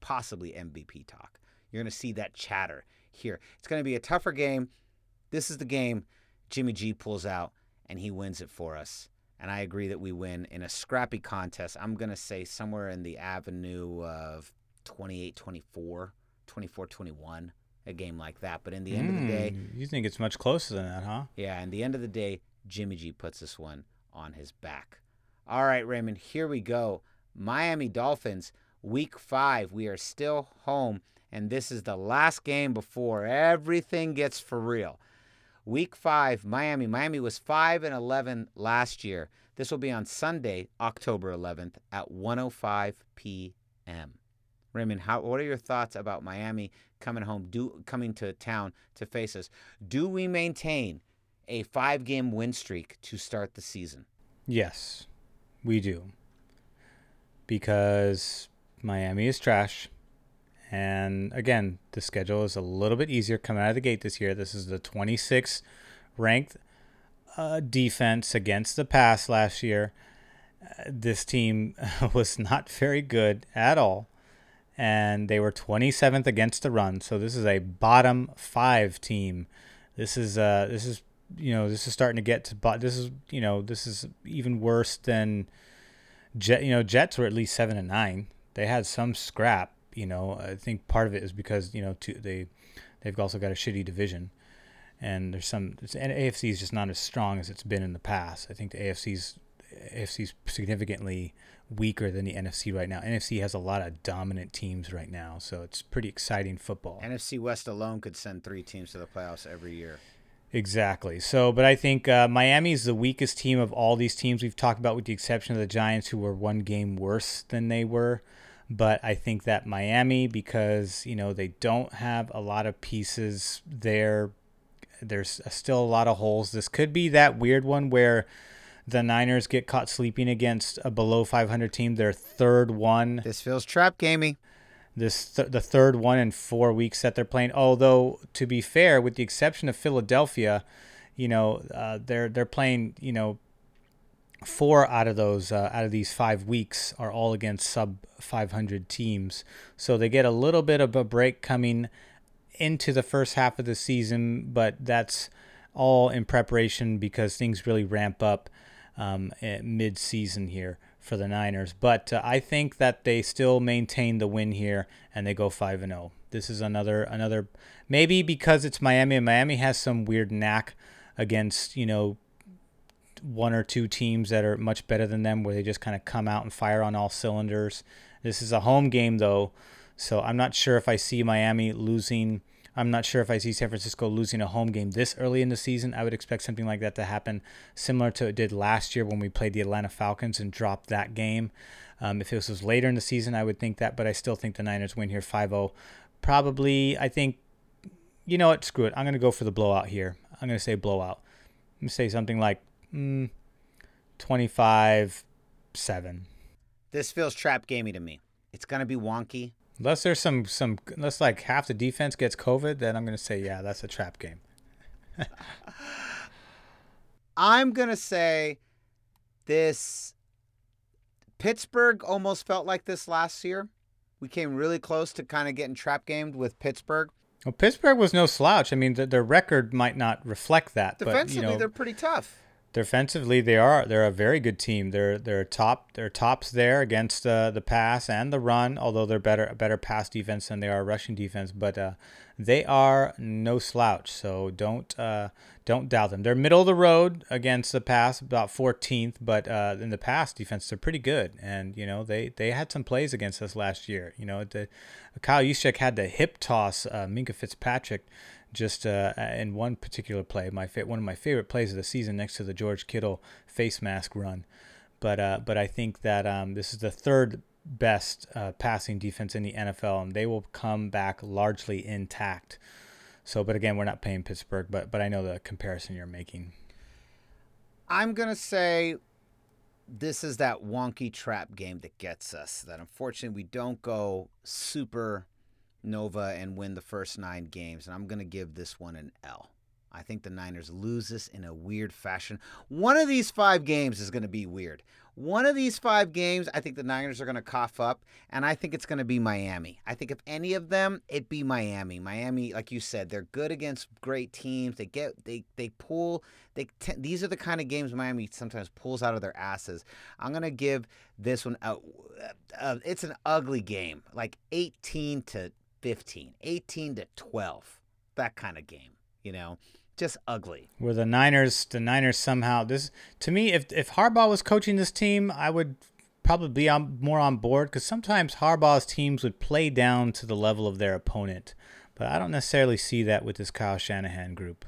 possibly MVP talk. You're going to see that chatter here. It's going to be a tougher game. This is the game Jimmy G pulls out and he wins it for us. and I agree that we win in a scrappy contest. I'm going to say somewhere in the avenue of 28 24, 24 21, a game like that. But in the end of the day, Mm, you think it's much closer than that, huh? yeah, in the end of the day, Jimmy G puts this one on his back. All right, Raymond, here we go. Miami Dolphins, week five. We are still home, and this is the last game before everything gets for real. Week five, Miami. Miami was 5 and 11 last year. This will be on Sunday, October 11th at 1:05 p.m. Raymond, how, what are your thoughts about Miami coming home, do, coming to town to face us? Do we maintain a five game win streak to start the season? Yes, we do. Because Miami is trash. And again, the schedule is a little bit easier coming out of the gate this year. This is the 26th ranked uh, defense against the pass last year. Uh, this team was not very good at all. And they were 27th against the run. So this is a bottom five team. This is uh this is you know this is starting to get to but this is you know this is even worse than Jet. You know Jets were at least seven and nine. They had some scrap. You know I think part of it is because you know to, they they've also got a shitty division, and there's some and AFC is just not as strong as it's been in the past. I think the AFC's AFC's significantly weaker than the NFC right now. NFC has a lot of dominant teams right now, so it's pretty exciting football. NFC West alone could send three teams to the playoffs every year. Exactly. So, but I think uh, Miami is the weakest team of all these teams we've talked about, with the exception of the Giants, who were one game worse than they were. But I think that Miami, because you know they don't have a lot of pieces there, there's still a lot of holes. This could be that weird one where the Niners get caught sleeping against a below 500 team, their third one This feels trap gamey. this th- the third one in four weeks that they're playing. Although to be fair, with the exception of Philadelphia, you know uh, they're they're playing you know four out of those uh, out of these five weeks are all against sub 500 teams, so they get a little bit of a break coming into the first half of the season, but that's all in preparation because things really ramp up um, mid season here for the Niners. But uh, I think that they still maintain the win here and they go 5 and 0. This is another another maybe because it's Miami and Miami has some weird knack against, you know, one or two teams that are much better than them where they just kind of come out and fire on all cylinders. This is a home game though, so I'm not sure if I see Miami losing I'm not sure if I see San Francisco losing a home game this early in the season. I would expect something like that to happen, similar to it did last year when we played the Atlanta Falcons and dropped that game. Um, if this was later in the season, I would think that, but I still think the Niners win here 5 0. Probably, I think, you know what? Screw it. I'm going to go for the blowout here. I'm going to say blowout. I'm going to say something like mm, 25 7. This feels trap gamey to me. It's going to be wonky. Unless there's some some unless like half the defense gets COVID, then I'm gonna say yeah, that's a trap game. I'm going to say this Pittsburgh almost felt like this last year. We came really close to kind of getting trap gamed with Pittsburgh. Well, Pittsburgh was no slouch. I mean, the, their record might not reflect that, Defensively, but you know, they're pretty tough. Defensively they are they're a very good team. They're they're top they're tops there against uh, the pass and the run. Although they're better a better pass defense than they are rushing defense, but uh, they are no slouch. So don't uh, don't doubt them. They're middle of the road against the pass, about 14th, but uh, in the pass defense they're pretty good. And you know they they had some plays against us last year. You know the Kyle Juszczyk had the hip toss uh, Minkah Fitzpatrick just uh, in one particular play, my fa- one of my favorite plays of the season, next to the George Kittle face mask run. But uh, but I think that um, this is the third best uh, passing defense in the NFL, and they will come back largely intact. So, but again, we're not paying Pittsburgh, but but I know the comparison you're making. I'm to say this is that wonky trap game that gets us. That unfortunately we don't go super Nova and win the first nine games. And I'm going to give this one an L. I think the Niners lose this in a weird fashion. One of these five games is going to be weird. One of these five games, I think the Niners are going to cough up, and I think it's going to be Miami. I think if any of them, it'd be Miami. Miami, like you said, they're good against great teams. They get they they pull. They t- these are the kind of games Miami sometimes pulls out of their asses. I'm going to give this one out. It's an ugly game, like 18 to 15, 18 to 12, that kind of game. You know, just ugly. Where the Niners, the Niners somehow this to me, if if Harbaugh was coaching this team, I would probably be on, more on board because sometimes Harbaugh's teams would play down to the level of their opponent, but I don't necessarily see that with this Kyle Shanahan group.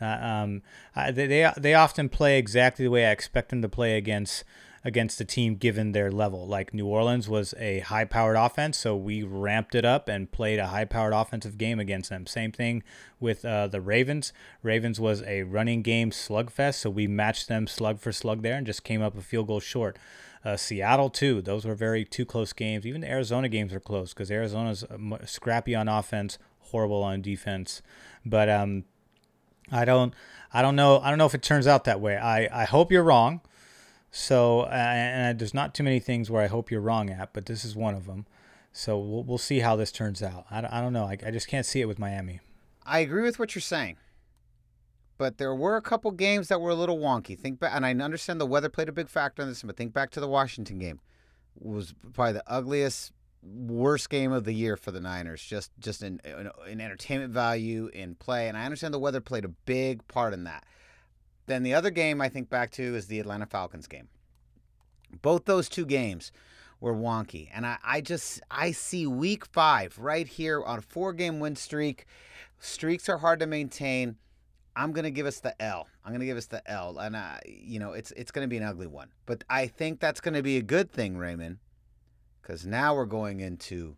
Uh, um, I, they, they they often play exactly the way I expect them to play against against the team given their level. Like New Orleans was a high powered offense, so we ramped it up and played a high powered offensive game against them. Same thing with uh, the Ravens. Ravens was a running game slugfest, so we matched them slug for slug there and just came up a field goal short. Uh, Seattle too; those were very two close games. Even the Arizona games are close because Arizona's scrappy on offense, horrible on defense. But um, I don't, I don't know, I don't know if it turns out that way. I, I hope you're wrong. So, and there's not too many things where I hope you're wrong at, but this is one of them. So we'll, we'll see how this turns out. I, I don't know. I, I just can't see it with Miami. I agree with what you're saying, but there were a couple games that were a little wonky. Think back, and I understand the weather played a big factor in this, but think back to the Washington game. It was probably the ugliest, worst game of the year for the Niners. Just just in, in in entertainment value, in play, and I understand the weather played a big part in that. Then the other game I think back to is the Atlanta Falcons game. Both those two games were wonky. And I, I just I see week five right here on a four game win streak. Streaks are hard to maintain. I'm gonna give us the L. I'm gonna give us the L, and uh, you know it's it's gonna be an ugly one. But I think that's gonna be a good thing, Raymond, because now we're going into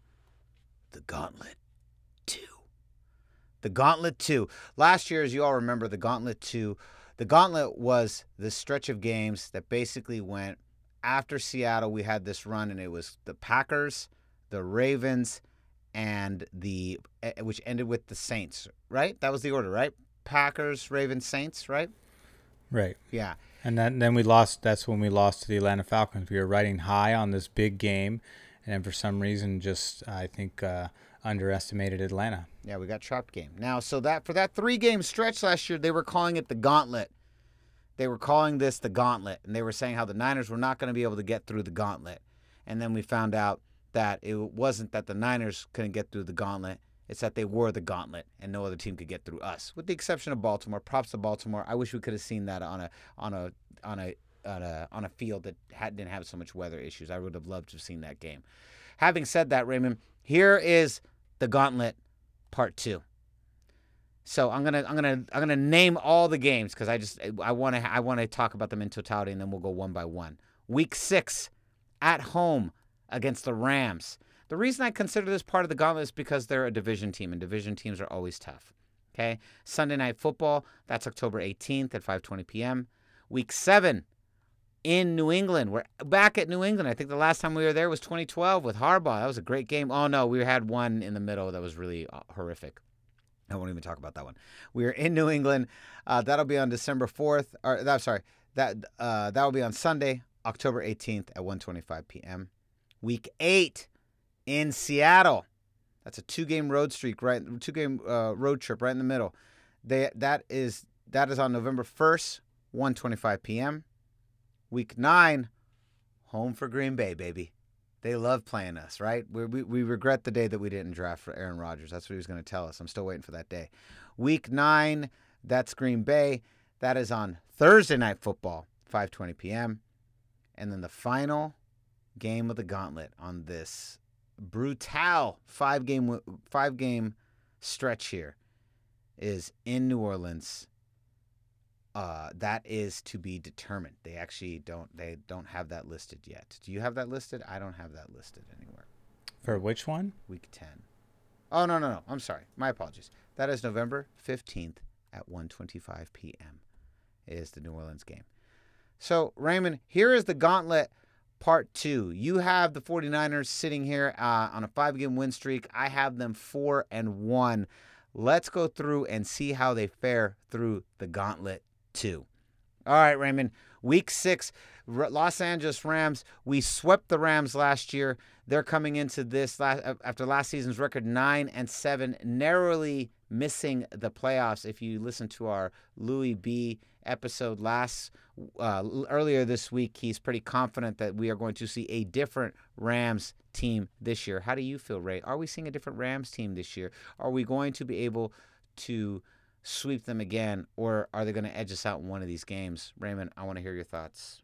the Gauntlet Two. The Gauntlet Two. Last year, as you all remember, the Gauntlet Two the gauntlet was the stretch of games that basically went after Seattle. We had this run, and it was the Packers, the Ravens, and the eh, which ended with the Saints. Right? That was the order, right? Packers, Ravens, Saints. Right? Right. Yeah. And then then we lost. That's when we lost to the Atlanta Falcons. We were riding high on this big game, and for some reason, just I think. Uh, underestimated Atlanta. Yeah, we got chopped game. Now, so that for that three game stretch last year, they were calling it the gauntlet. They were calling this the gauntlet, and they were saying how the Niners were not going to be able to get through the gauntlet. And then we found out that it wasn't that the Niners couldn't get through the gauntlet. It's that they were the gauntlet, and no other team could get through us, with the exception of Baltimore. Props to Baltimore. I wish we could have seen that on a on a on a on a on a field that had, didn't have so much weather issues. I would have loved to have seen that game. Having said that, Raymond, here is the Gauntlet Part Two. So I'm gonna I'm gonna I'm gonna name all the games because I just I want to I want to talk about them in totality and then we'll go one by one. Week six, at home against the Rams. The reason I consider this part of the gauntlet is because they're a division team and division teams are always tough. Okay, Sunday night football. That's October 18th at 5:20 p.m. Week seven, in New England. We're back at New England. I think the last time we were there was 2012 with Harbaugh. That was a great game. Oh no, we had one in the middle that was really uh, horrific. I won't even talk about that one. We are in New England. Uh, that'll be on December 4th. Or sorry, that uh, that will be on Sunday, October 18th at 1:25 p.m. Week eight in Seattle. That's a two-game road streak, right? Two-game uh, road trip, right in the middle. They that is that is on November 1st, 1:25 p.m. Week nine, home for Green Bay, baby. They love playing us, right? We, we, we regret the day that we didn't draft for Aaron Rodgers. That's what he was going to tell us. I'm still waiting for that day. Week nine, that's Green Bay. That is on Thursday night football, 5:20 p.m. And then the final game of the gauntlet on this brutal five game five game stretch here is in New Orleans uh, that is to be determined. They actually don't they don't have that listed yet. Do you have that listed? I don't have that listed anywhere. For which one? Week 10. Oh no, no, no. I'm sorry. My apologies. That is November 15th at 1:25 p.m. is the New Orleans game. So, Raymond, here is the gauntlet part 2. You have the 49ers sitting here uh, on a 5-game win streak. I have them 4 and 1. Let's go through and see how they fare through the gauntlet two. All right, Raymond. Week six, Los Angeles Rams. We swept the Rams last year. They're coming into this last, after last season's record nine and seven, narrowly missing the playoffs. If you listen to our Louis B episode last uh, earlier this week, he's pretty confident that we are going to see a different Rams team this year. How do you feel, Ray? Are we seeing a different Rams team this year? Are we going to be able to sweep them again, or are they going to edge us out in one of these games? Raymond, I want to hear your thoughts.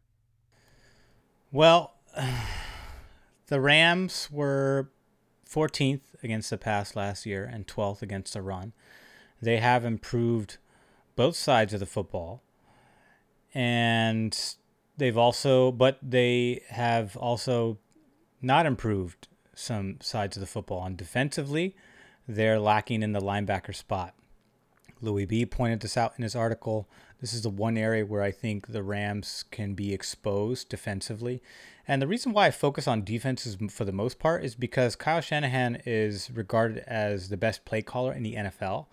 Well, the Rams were 14th against the pass last year and 12th against the run. They have improved both sides of the football. And they've also, but they have also not improved some sides of the football. And defensively, they're lacking in the linebacker spot. Louis B pointed this out in his article. This is the one area where I think the Rams can be exposed defensively. And the reason why I focus on defenses for the most part is because Kyle Shanahan is regarded as the best play caller in the NFL.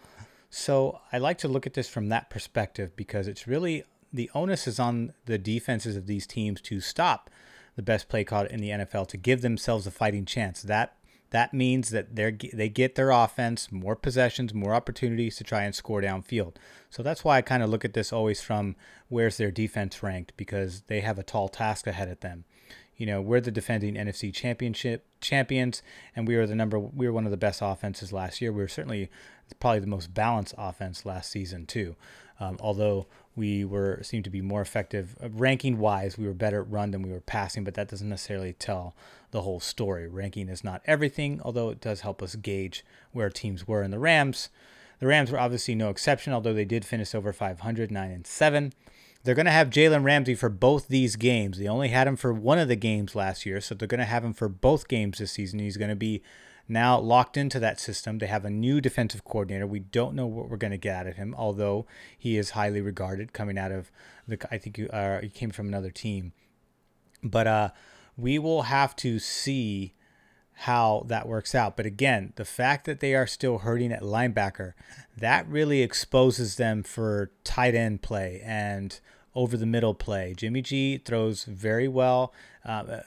So I like to look at this from that perspective because it's really the onus is on the defenses of these teams to stop the best play caller in the NFL to give themselves a fighting chance. That that means that they they get their offense more possessions, more opportunities to try and score downfield. So that's why I kind of look at this always from where's their defense ranked because they have a tall task ahead of them. You know, we're the defending NFC championship champions, and we were the number we were one of the best offenses last year. We were certainly probably the most balanced offense last season too. Um, although we were seemed to be more effective uh, ranking wise, we were better at run than we were passing, but that doesn't necessarily tell the whole story. Ranking is not everything, although it does help us gauge where teams were. In the Rams, the Rams were obviously no exception, although they did finish over 500, nine and seven. They're going to have Jalen Ramsey for both these games. They only had him for one of the games last year, so they're going to have him for both games this season. He's going to be now locked into that system. They have a new defensive coordinator. We don't know what we're going to get out of him, although he is highly regarded coming out of the. I think you, uh, he came from another team, but uh, we will have to see how that works out. But again, the fact that they are still hurting at linebacker, that really exposes them for tight end play and over the middle play. Jimmy G throws very well uh,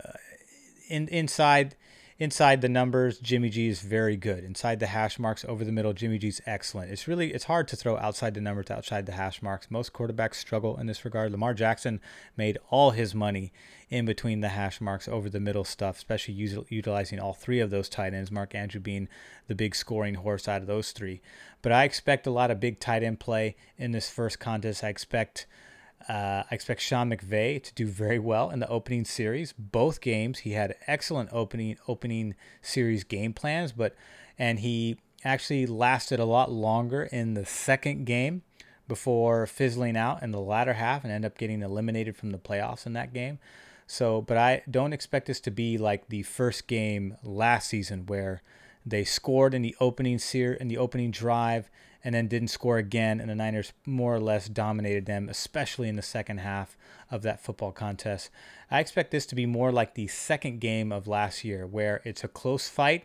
in, inside inside the numbers, Jimmy G is very good. Inside the hash marks, over the middle, Jimmy G's excellent. It's really it's hard to throw outside the numbers, outside the hash marks. Most quarterbacks struggle in this regard. Lamar Jackson made all his money in between the hash marks, over the middle stuff, especially utilizing all three of those tight ends. Mark Andrew being the big scoring horse out of those three. But I expect a lot of big tight end play in this first contest. I expect. Uh, I expect Sean McVay to do very well in the opening series. Both games, he had excellent opening opening series game plans, but and he actually lasted a lot longer in the second game before fizzling out in the latter half and end up getting eliminated from the playoffs in that game. So, but I don't expect this to be like the first game last season where they scored in the opening seer in the opening drive and then didn't score again, and the Niners more or less dominated them, especially in the second half of that football contest. I expect this to be more like the second game of last year, where it's a close fight.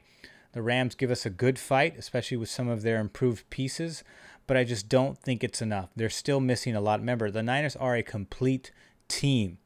The Rams give us a good fight, especially with some of their improved pieces, but I just don't think it's enough. They're still missing a lot. Remember, the Niners are a complete team,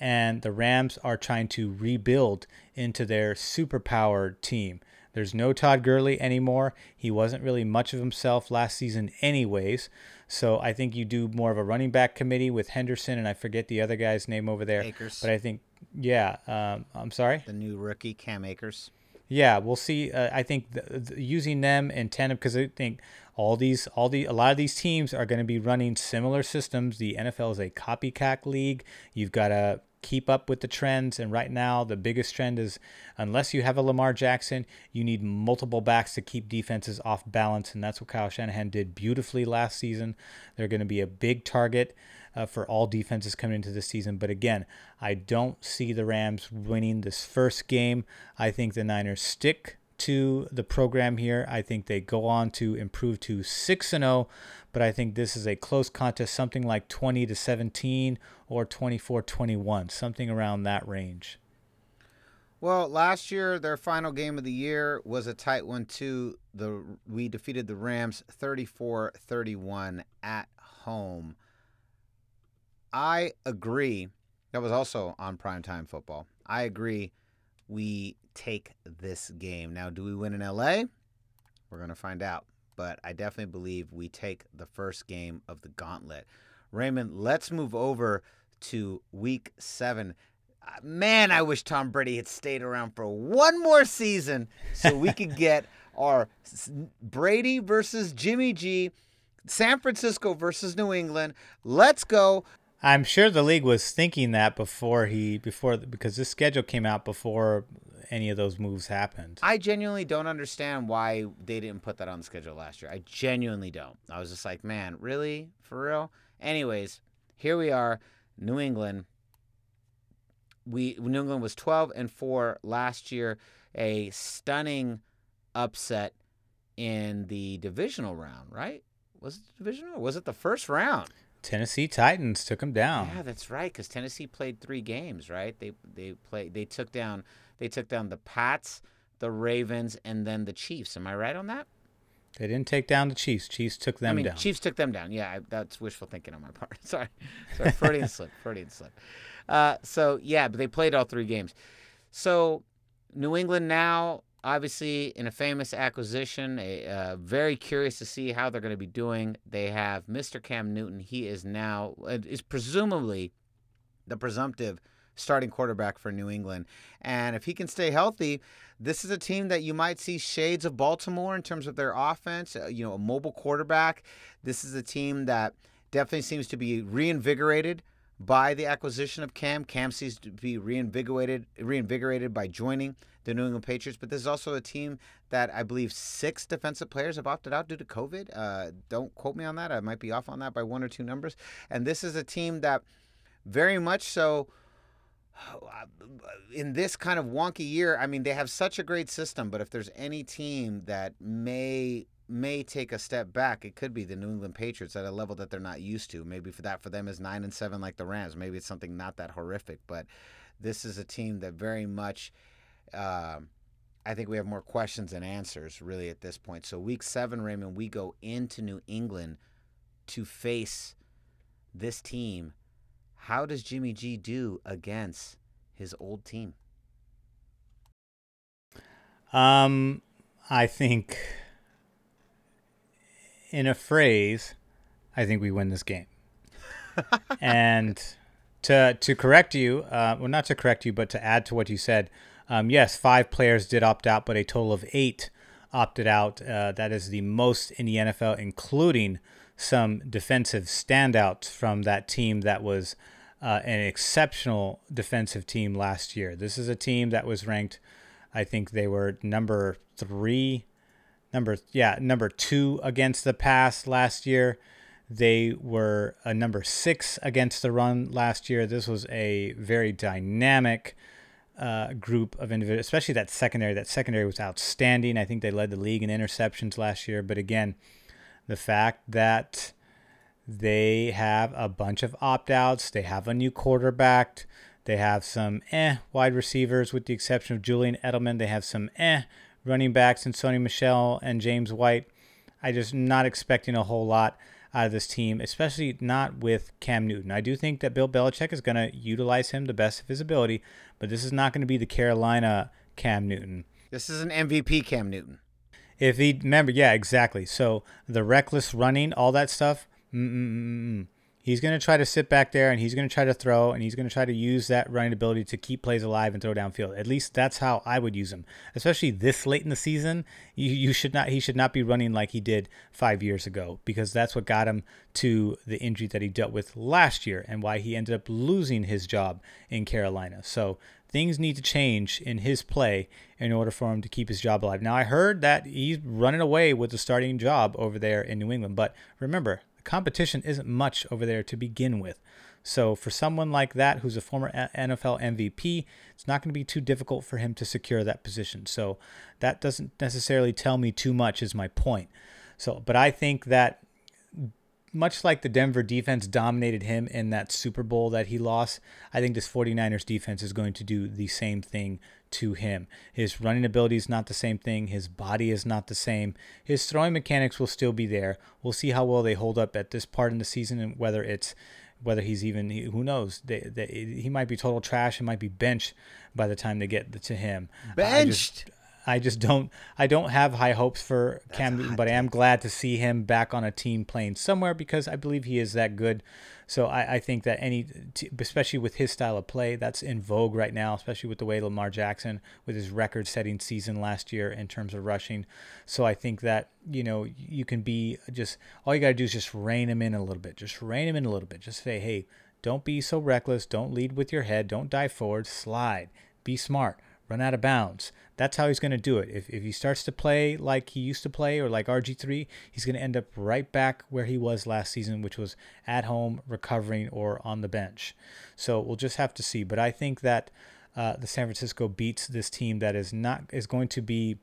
and the Rams are trying to rebuild into their superpowered team. There's no Todd Gurley anymore. He wasn't really much of himself last season, anyways. So I think you do more of a running back committee with Henderson, and I forget the other guy's name over there. Akers. But I think, yeah, um, I'm sorry. The new rookie Cam Akers. Yeah, we'll see. Uh, I think the, the, using them in tandem because I think all these, all the, a lot of these teams are going to be running similar systems. The NFL is a copycat league. You've got to keep up with the trends. And right now, the biggest trend is unless you have a Lamar Jackson, you need multiple backs to keep defenses off balance. And that's what Kyle Shanahan did beautifully last season. They're going to be a big target. Uh, for all defenses coming into this season. But again, I don't see the Rams winning this first game. I think the Niners stick to the program here. I think they go on to improve to 6 and 0, but I think this is a close contest, something like 20 to 17 or 24 21, something around that range. Well, last year their final game of the year was a tight one too. The we defeated the Rams 34-31 at home. I agree. That was also on primetime football. I agree. We take this game. Now, do we win in LA? We're going to find out. But I definitely believe we take the first game of the gauntlet. Raymond, let's move over to week seven. Uh, Man, I wish Tom Brady had stayed around for one more season so we could get our Brady versus Jimmy G, San Francisco versus New England. Let's go. I'm sure the league was thinking that before he before because this schedule came out before any of those moves happened. I genuinely don't understand why they didn't put that on the schedule last year. I genuinely don't. I was just like, man, really? For real? Anyways, here we are, New England. We New England was 12 and 4 last year, a stunning upset in the divisional round, right? Was it divisional was it the first round? Tennessee Titans took them down. Yeah, that's right. Because Tennessee played three games, right? They they played. They took down. They took down the Pats, the Ravens, and then the Chiefs. Am I right on that? They didn't take down the Chiefs. Chiefs took them I mean, down. Chiefs took them down. Yeah, I, that's wishful thinking on my part. Sorry, sorry, Freudian slip. Freudian slip. Uh, so yeah, but they played all three games. So New England now, obviously, in a famous acquisition, a, uh, very curious to see how they're going to be doing. They have Mr. Cam Newton. He is now uh, is presumably the presumptive starting quarterback for New England. And if he can stay healthy, this is a team that you might see shades of Baltimore in terms of their offense, uh, you know, a mobile quarterback. This is a team that definitely seems to be reinvigorated by the acquisition of Cam. Cam seems to be reinvigorated reinvigorated by joining the New England Patriots, but this is also a team that I believe six defensive players have opted out due to COVID. Uh, don't quote me on that. I might be off on that by one or two numbers. And this is a team that very much so in this kind of wonky year, I mean, they have such a great system, but if there's any team that may may take a step back, it could be the New England Patriots at a level that they're not used to. Maybe for that for them is nine and seven like the Rams. Maybe it's something not that horrific, but this is a team that very much. um I think we have more questions than answers really at this point. So week seven, Raymond, we go into New England to face this team. How does Jimmy G do against his old team? Um, I think, in a phrase, I think we win this game. and to to correct you, uh, well, not to correct you, but to add to what you said, um, yes, five players did opt out, but a total of eight opted out. Uh, that is the most in the NFL, including some defensive standouts from that team that was uh, an exceptional defensive team last year. This is a team that was ranked, I think they were number three, number yeah, number two against the pass last year. They were a number six against the run last year. This was a very dynamic uh, group of individuals, especially that secondary. That secondary was outstanding. I think they led the league in interceptions last year. But again, the fact that they have a bunch of opt outs, they have a new quarterback, they have some eh wide receivers, with the exception of Julian Edelman. They have some eh running backs and Sony Michel and James White. I just not expecting a whole lot out of this team, especially not with Cam Newton. I do think that Bill Belichick is going to utilize him the best of his ability, but this is not going to be the Carolina Cam Newton. This is an MVP Cam Newton. If he remember, yeah, exactly. So the reckless running, all that stuff. Mm-mm-mm-mm. He's going to try to sit back there and he's going to try to throw and he's going to try to use that running ability to keep plays alive and throw downfield. At least that's how I would use him. Especially this late in the season, you, you should not he should not be running like he did 5 years ago because that's what got him to the injury that he dealt with last year and why he ended up losing his job in Carolina. So things need to change in his play in order for him to keep his job alive. Now I heard that he's running away with the starting job over there in New England, but remember, competition isn't much over there to begin with. So for someone like that who's a former NFL MVP, it's not going to be too difficult for him to secure that position. So that doesn't necessarily tell me too much is my point. So but I think that much like the Denver defense dominated him in that Super Bowl that he lost, I think this 49ers defense is going to do the same thing to him. His running ability is not the same thing. His body is not the same. His throwing mechanics will still be there. We'll see how well they hold up at this part in the season and whether it's whether he's even who knows they, they, he might be total trash and might be benched by the time they get to him Benched. I just don't I don't have high hopes for Cam Newton, but I am glad to see him back on a team playing somewhere because I believe he is that good. So I, I think that any, especially with his style of play, that's in vogue right now, especially with the way Lamar Jackson with his record-setting season last year in terms of rushing. So I think that you know you can be just all you got to do is just rein him in a little bit, just rein him in a little bit, just say, hey, don't be so reckless, don't lead with your head, don't dive forward, slide, be smart run out of bounds. That's how he's going to do it. If, if he starts to play like he used to play or like RG3, he's going to end up right back where he was last season, which was at home, recovering, or on the bench. So we'll just have to see. But I think that uh, the San Francisco beats this team that is not is going to be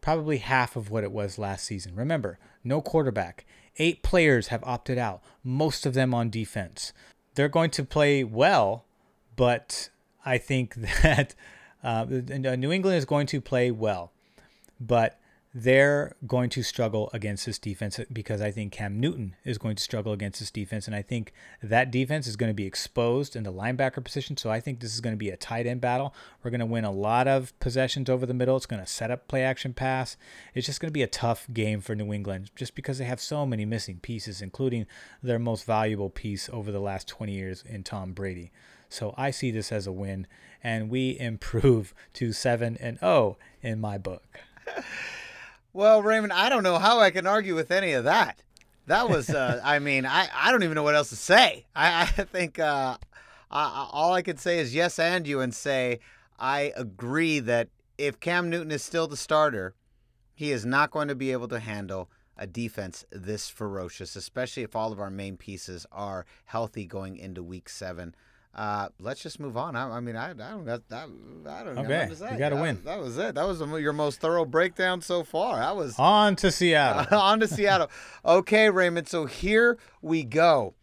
probably half of what it was last season. Remember, no quarterback. Eight players have opted out, most of them on defense. They're going to play well, but I think that uh, New England is going to play well, but they're going to struggle against this defense because I think Cam Newton is going to struggle against this defense. And I think that defense is going to be exposed in the linebacker position. So I think this is going to be a tight end battle. We're going to win a lot of possessions over the middle. It's going to set up play action pass. It's just going to be a tough game for New England just because they have so many missing pieces, including their most valuable piece over the last 20 years in Tom Brady. So I see this as a win, and we improve to 7 and 0 in my book. Well, Raymond, I don't know how I can argue with any of that. That was, uh, I mean, I, I don't even know what else to say. I, I think uh, I, all I could say is yes and you and say I agree that if Cam Newton is still the starter, he is not going to be able to handle a defense this ferocious, especially if all of our main pieces are healthy going into week seven. Uh, let's just move on. I, I mean, I, I don't got that. I don't. Okay, you got to win. That was it. That was your most thorough breakdown so far. I was on to Seattle. on to Seattle. Okay, Raymond. So here we go.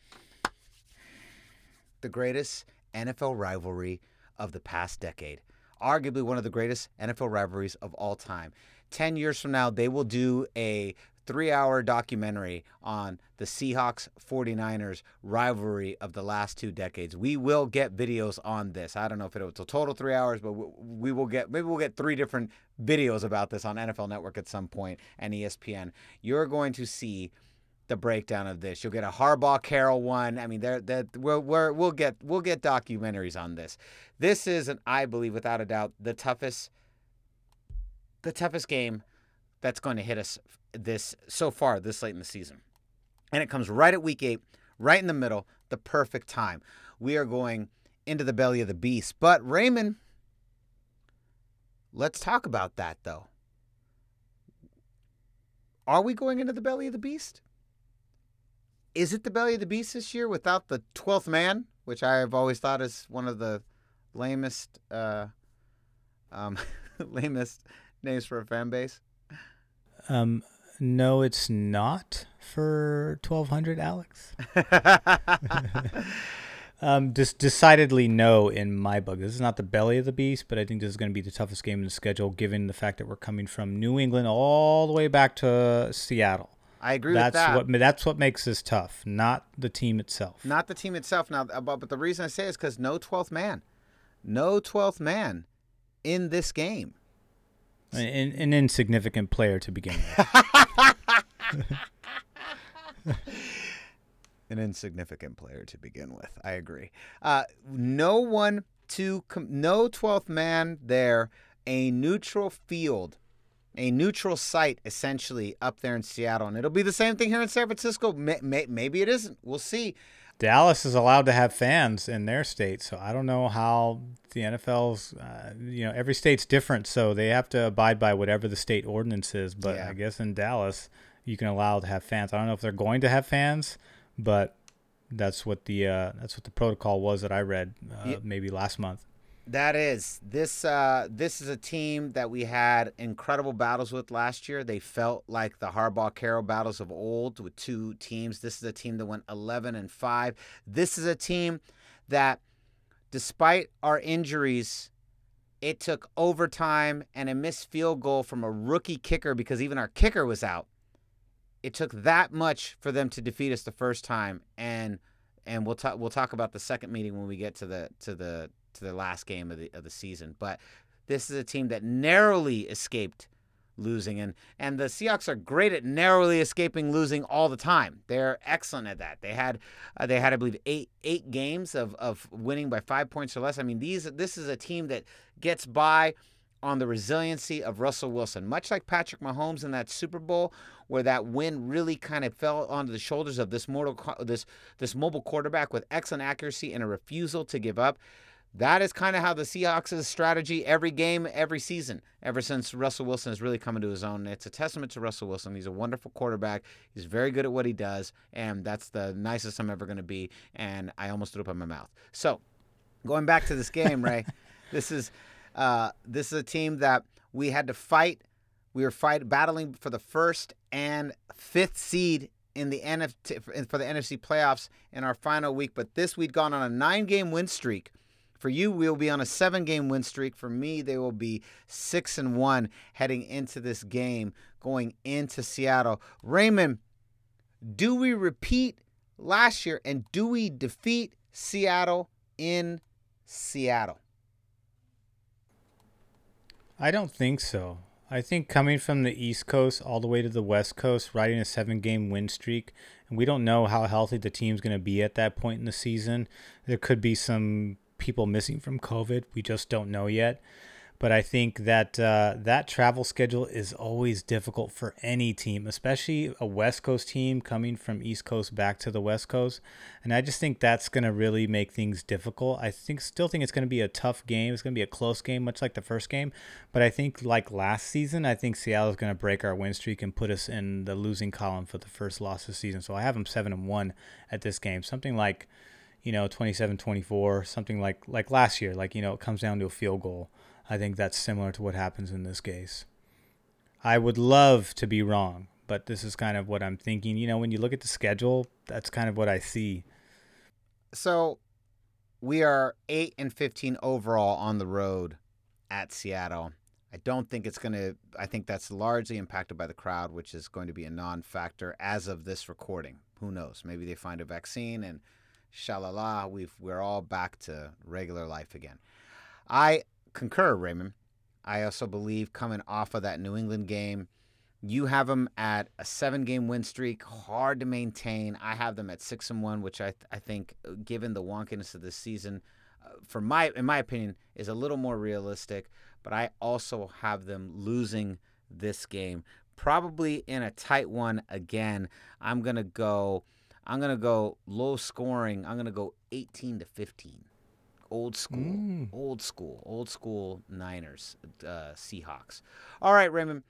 The greatest NFL rivalry of the past decade, arguably one of the greatest NFL rivalries of all time. 10 years from now, they will do a three hour documentary on the Seahawks 49ers rivalry of the last two decades. We will get videos on this. I don't know if it it's a total three hours, but we will get, maybe we'll get three different videos about this on NFL Network at some point and ESPN. You're going to see the breakdown of this. You'll get a Harbaugh Carroll one. I mean, there that we're, we're, we'll get we'll get documentaries on this. This is an I believe without a doubt the toughest the toughest game that's going to hit us this so far this late in the season. And it comes right at week 8, right in the middle, the perfect time. We are going into the belly of the beast. But Raymond, let's talk about that though. Are we going into the belly of the beast? Is it the belly of the beast this year without the 12th man, which I have always thought is one of the lamest uh um lamest names for a fan base? Um, no, it's not for 1200, Alex. um, just decidedly no in my book. This is not the belly of the beast, but I think this is going to be the toughest game in the schedule, given the fact that we're coming from New England all the way back to Seattle. I agree that's with that. What, that's what makes this tough, not the team itself. Not the team itself. Now, uh, but, but the reason I say is because no 12th man. No 12th man in this game. An, an insignificant player to begin with. an insignificant player to begin with. I agree. Uh, no one to com- no 12th man there. A neutral field, a neutral site essentially up there in Seattle, and it'll be the same thing here in San Francisco. May- may- maybe it isn't. We'll see. Dallas is allowed to have fans in their state, so I don't know how the NFL's. Uh, you know, every state's different, so they have to abide by whatever the state ordinance is. But yeah. I guess in Dallas, you can allow to have fans. I don't know if they're going to have fans, but that's what the uh, that's what the protocol was that I read uh, yeah. maybe last month. That is this. Uh, this is a team that we had incredible battles with last year. They felt like the Harbaugh Carroll battles of old with two teams. This is a team that went 11 and five. This is a team that, despite our injuries, it took overtime and a missed field goal from a rookie kicker because even our kicker was out. It took that much for them to defeat us the first time, and and we'll talk we'll talk about the second meeting when we get to the to the to the last game of the of the season. But this is a team that narrowly escaped losing and and the Seahawks are great at narrowly escaping losing all the time. They're excellent at that. They had uh, they had I believe 8 8 games of of winning by 5 points or less. I mean these this is a team that gets by on the resiliency of Russell Wilson, much like Patrick Mahomes in that Super Bowl, where that win really kind of fell onto the shoulders of this mortal, this this mobile quarterback with excellent accuracy and a refusal to give up. That is kind of how the Seahawks' strategy every game, every season, ever since Russell Wilson has really come into his own. It's a testament to Russell Wilson. He's a wonderful quarterback. He's very good at what he does, and that's the nicest I'm ever going to be. And I almost threw up in my mouth. So, going back to this game, Ray, this is uh, this is a team that we had to fight. We were fight battling for the first and fifth seed in the NFC for the NFC playoffs in our final week. But this we'd gone on a nine-game win streak. For you, we'll be on a seven-game win streak. For me, they will be six and one heading into this game, going into Seattle. Raymond, do we repeat last year and do we defeat Seattle in Seattle? I don't think so. I think coming from the East Coast all the way to the West Coast, riding a seven game win streak, and we don't know how healthy the team's going to be at that point in the season. There could be some people missing from COVID. We just don't know yet. But I think that uh, that travel schedule is always difficult for any team, especially a West Coast team coming from East Coast back to the West Coast. And I just think that's going to really make things difficult. I think still think it's going to be a tough game. It's going to be a close game, much like the first game. But I think like last season, I think Seattle is going to break our win streak and put us in the losing column for the first loss of the season. So I have them seven and one at this game, something like you know 27-24, something like like last year. Like you know it comes down to a field goal. I think that's similar to what happens in this case. I would love to be wrong, but this is kind of what I'm thinking. You know, when you look at the schedule, that's kind of what I see. So we are 8 and 15 overall on the road at Seattle. I don't think it's going to, I think that's largely impacted by the crowd, which is going to be a non factor as of this recording. Who knows? Maybe they find a vaccine and shalala, we've, we're all back to regular life again. I concur, Raymond. I also believe coming off of that New England game, you have them at a seven-game win streak, hard to maintain. I have them at six and one, which I I think, given the wonkiness of this season, uh, for my in my opinion, is a little more realistic. But I also have them losing this game, probably in a tight one again. I'm gonna go. I'm gonna go low scoring. I'm gonna go 18 to 15 old school, mm. old school, old school Niners, uh, Seahawks. All right, Raymond.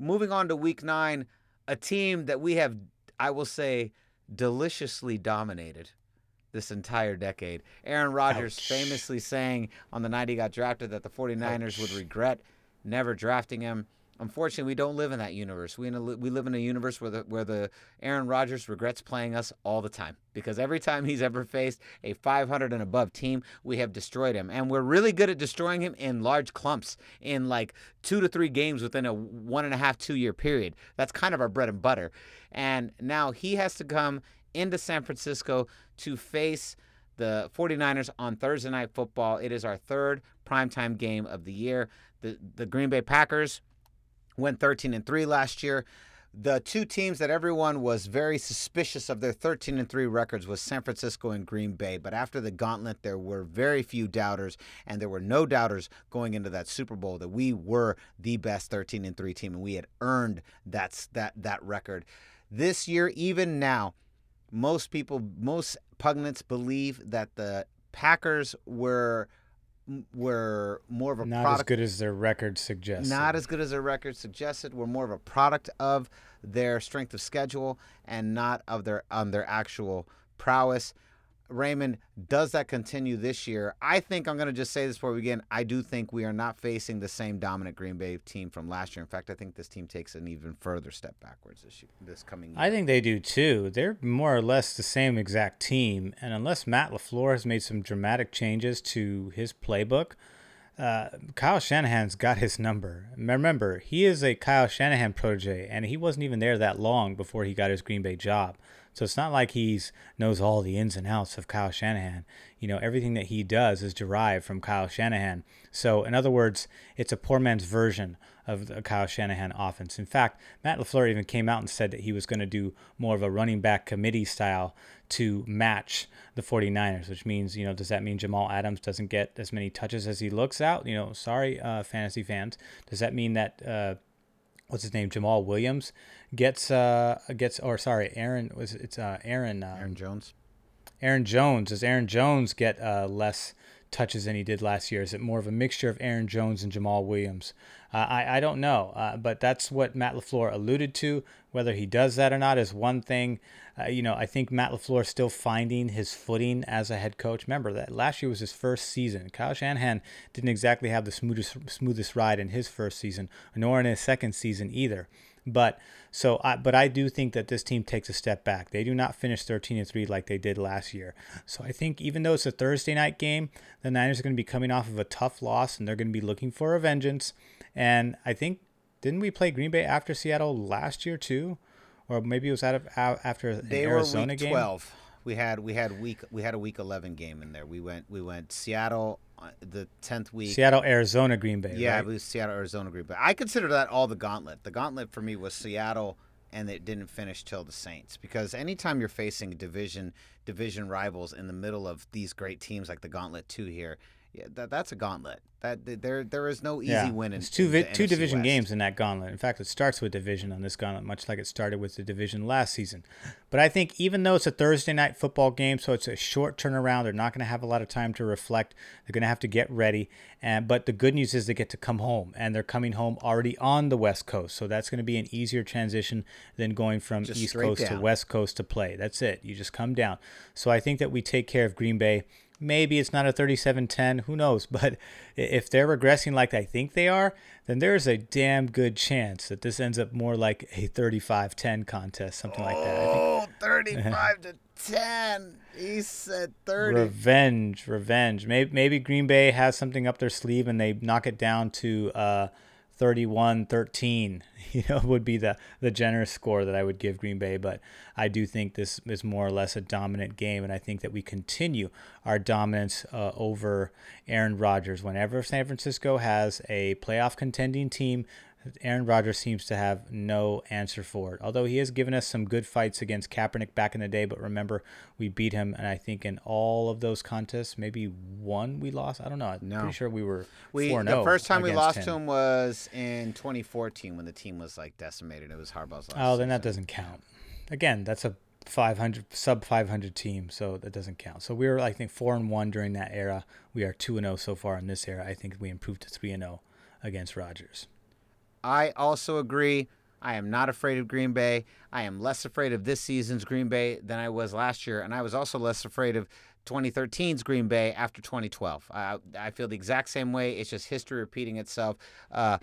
Moving on to Week Nine, a team that we have, I will say, deliciously dominated this entire decade. Aaron Rodgers Ouch. famously saying on the night he got drafted that the 49ers Ouch. would regret never drafting him. Unfortunately, we don't live in that universe. We in a, we live in a universe where the where the Aaron Rodgers regrets playing us all the time because every time he's ever faced a 500 and above team, we have destroyed him, and we're really good at destroying him in large clumps in like two to three games within a one and a half two year period. That's kind of our bread and butter. And now he has to come into San Francisco to face the 49ers on Thursday night football. It is our third primetime game of the year. The the Green Bay Packers went 13 and 3 last year. The two teams that everyone was very suspicious of their 13 and 3 records was San Francisco and Green Bay, but after the gauntlet there were very few doubters and there were no doubters going into that Super Bowl that we were the best 13 and 3 team and we had earned that that that record. This year even now most people most pundits believe that the Packers were were more of a not product, as good as their record suggests. Not as good as their record suggested. We're more of a product of their strength of schedule and not of their on their actual prowess. Raymond, does that continue this year? I think I'm going to just say this before we begin. I do think we are not facing the same dominant Green Bay team from last year. In fact, I think this team takes an even further step backwards this year, this coming year. I think they do too. They're more or less the same exact team, and unless Matt LaFleur has made some dramatic changes to his playbook, uh, Kyle Shanahan's got his number. Remember, he is a Kyle Shanahan protege, and he wasn't even there that long before he got his Green Bay job. So it's not like he's knows all the ins and outs of Kyle Shanahan. You know, everything that he does is derived from Kyle Shanahan. So in other words, it's a poor man's version of the Kyle Shanahan offense. In fact, Matt LaFleur even came out and said that he was going to do more of a running back committee style to match the 49ers, which means, you know, does that mean Jamal Adams doesn't get as many touches as he looks out? You know, sorry, uh, fantasy fans. Does that mean that uh, what's his name, Jamaal Williams, gets uh gets or sorry, Aaron was it's uh Aaron um, Aaron Jones. Aaron Jones does Aaron Jones get uh less touches than he did last year? Is it more of a mixture of Aaron Jones and Jamaal Williams? Uh, I, I don't know, uh, but that's what Matt LaFleur alluded to. Whether he does that or not is one thing. Uh, you know, I think Matt LaFleur is still finding his footing as a head coach. Remember that last year was his first season. Kyle Shanahan didn't exactly have the smoothest, smoothest ride in his first season, nor in his second season either. But so, I, but I do think that this team takes a step back. They do not finish 13 and three like they did last year. So I think even though it's a Thursday night game, the Niners are going to be coming off of a tough loss and they're going to be looking for a vengeance. And I think didn't we play Green Bay after Seattle last year too, or maybe it was out of after an They Arizona game? 12. We had we had week we had a week 11 game in there. We went we went Seattle uh, the 10th week. Seattle, Arizona, Green Bay. Yeah, right? it was Seattle, Arizona, Green Bay. I consider that all the gauntlet. The gauntlet for me was Seattle, and it didn't finish till the Saints. Because anytime you're facing division division rivals in the middle of these great teams like the Gauntlet Two here, yeah, that, that's a gauntlet. That there there is no easy yeah. win in It's two in vi- the two NFC division West. games in that gauntlet. In fact, it starts with division on this gauntlet, much like it started with the division last season. But I think even though it's a Thursday night football game, so it's a short turnaround, they're not going to have a lot of time to reflect. They're going to have to get ready. And but the good news is they get to come home, and they're coming home already on the West Coast, so that's going to be an easier transition than going from Just East Coast to. West Coast to play. That's it. You just come down. So I think that we take care of Green Bay. Maybe it's not a 37-10, who knows? But if they're regressing like I think they are, then there's a damn good chance that this ends up more like a 35-10 contest, something like that. Oh, 35 to 10. He said 30. revenge, revenge. Maybe maybe Green Bay has something up their sleeve and they knock it down to uh 31-13. You know, would be the the generous score that I would give Green Bay, but I do think this is more or less a dominant game and I think that we continue our dominance uh, over Aaron Rodgers. Whenever San Francisco has a playoff contending team, Aaron Rodgers seems to have no answer for it. Although he has given us some good fights against Kaepernick back in the day, but remember we beat him, and I think in all of those contests, maybe one we lost. I don't know. I'm No. pretty sure we were We the oh first time we lost to him was in 2014 when the team was like decimated. It was Harbaugh's last. Oh, then that doesn't count. Again, that's a 500 sub 500 team, so that doesn't count. So we were, I think, four and one during that era. We are two and zero so far in this era. I think we improved to three and zero against Rodgers. I also agree. I am not afraid of Green Bay. I am less afraid of this season's Green Bay than I was last year, and I was also less afraid of 2013's Green Bay after 2012. I, I feel the exact same way. It's just history repeating itself. Uh,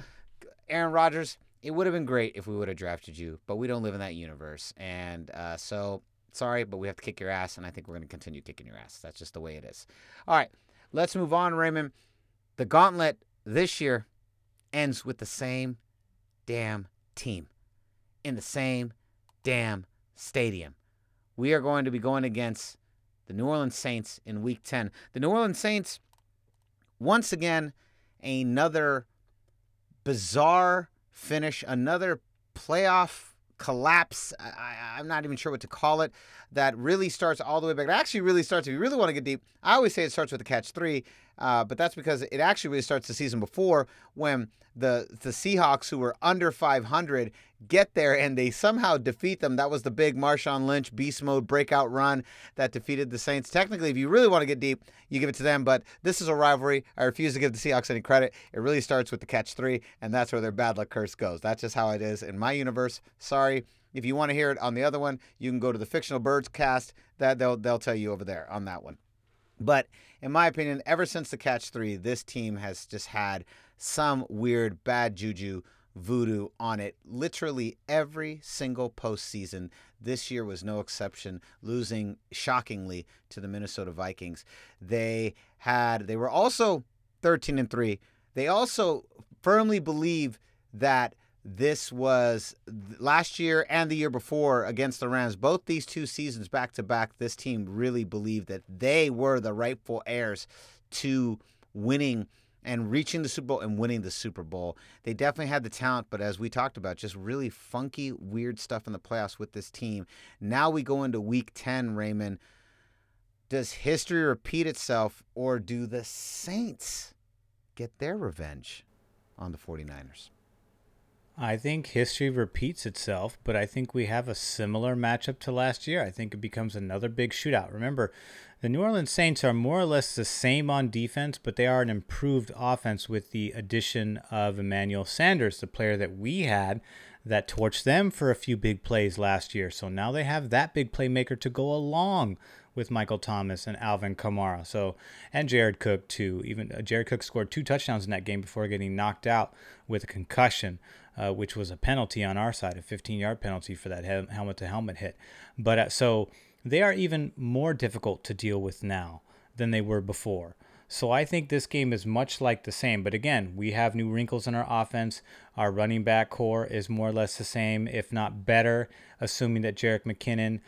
Aaron Rodgers, it would have been great if we would have drafted you, but we don't live in that universe, and uh, so sorry, but we have to kick your ass, and I think we're going to continue kicking your ass. That's just the way it is. All right, let's move on, Raymond. The gauntlet this year ends with the same damn team in the same damn stadium. We are going to be going against the New Orleans Saints in week 10. The New Orleans Saints, once again, another bizarre finish, another playoff collapse. I, I'm not even sure what to call it. That really starts all the way back. It actually really starts, if you really want to get deep, I always say it starts with the catch three, uh, but that's because it actually really starts the season before when the the Seahawks, who were under 500, get there and they somehow defeat them. That was the big Marshawn Lynch beast mode breakout run that defeated the Saints. Technically, if you really want to get deep, you give it to them, but this is a rivalry. I refuse to give the Seahawks any credit. It really starts with the catch three, and that's where their bad luck curse goes. That's just how it is in my universe. Sorry. If you want to hear it on the other one, you can go to the Fictional Birds cast. That they'll they'll tell you over there on that one. But in my opinion, ever since the catch three, this team has just had some weird bad juju voodoo on it literally every single postseason. This year was no exception, losing shockingly to the Minnesota Vikings. They had they were also 13 and 3. They also firmly believe that this was last year and the year before against the Rams. Both these two seasons back to back, this team really believed that they were the rightful heirs to winning and reaching the Super Bowl and winning the Super Bowl. They definitely had the talent, but as we talked about, just really funky, weird stuff in the playoffs with this team. Now we go into week 10, Raymond. Does history repeat itself, or do the Saints get their revenge on the 49ers? I think history repeats itself, but I think we have a similar matchup to last year. I think it becomes another big shootout. Remember, the New Orleans Saints are more or less the same on defense, but they are an improved offense with the addition of Emmanuel Sanders, the player that we had that torched them for a few big plays last year. So now they have that big playmaker to go along with Michael Thomas and Alvin Kamara. So and Jared Cook too. Even uh, Jared Cook scored two touchdowns in that game before getting knocked out with a concussion uh, which was a penalty on our side, a 15 yard penalty for that helmet to helmet hit. But uh, so they are even more difficult to deal with now than they were before. So I think this game is much like the same. But again, we have new wrinkles in our offense. Our running back corps is more or less the same, if not better, assuming that Jerick McKinnon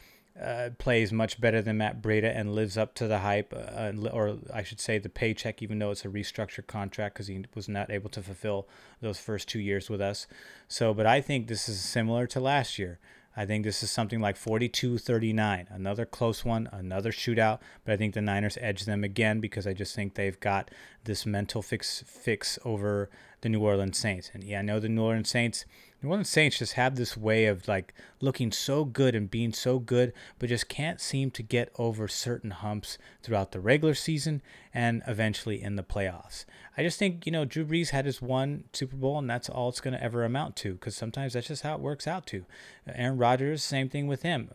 uh, plays much better than Matt Breida and lives up to the hype, uh, or I should say the paycheck, even though it's a restructured contract because he was not able to fulfill those first two years with us. So, but I think this is similar to last year. I think this is something like 42 39, another close one, another shootout. But I think the Niners edge them again because I just think they've got this mental fix fix over the New Orleans Saints. And yeah, I know the New Orleans Saints New Orleans Saints just have this way of like looking so good and being so good, but just can't seem to get over certain humps throughout the regular season and eventually in the playoffs. I just think, you know, Drew Brees had his one Super Bowl and that's all it's going to ever amount to because sometimes that's just how it works out to. Aaron Rodgers, same thing with him.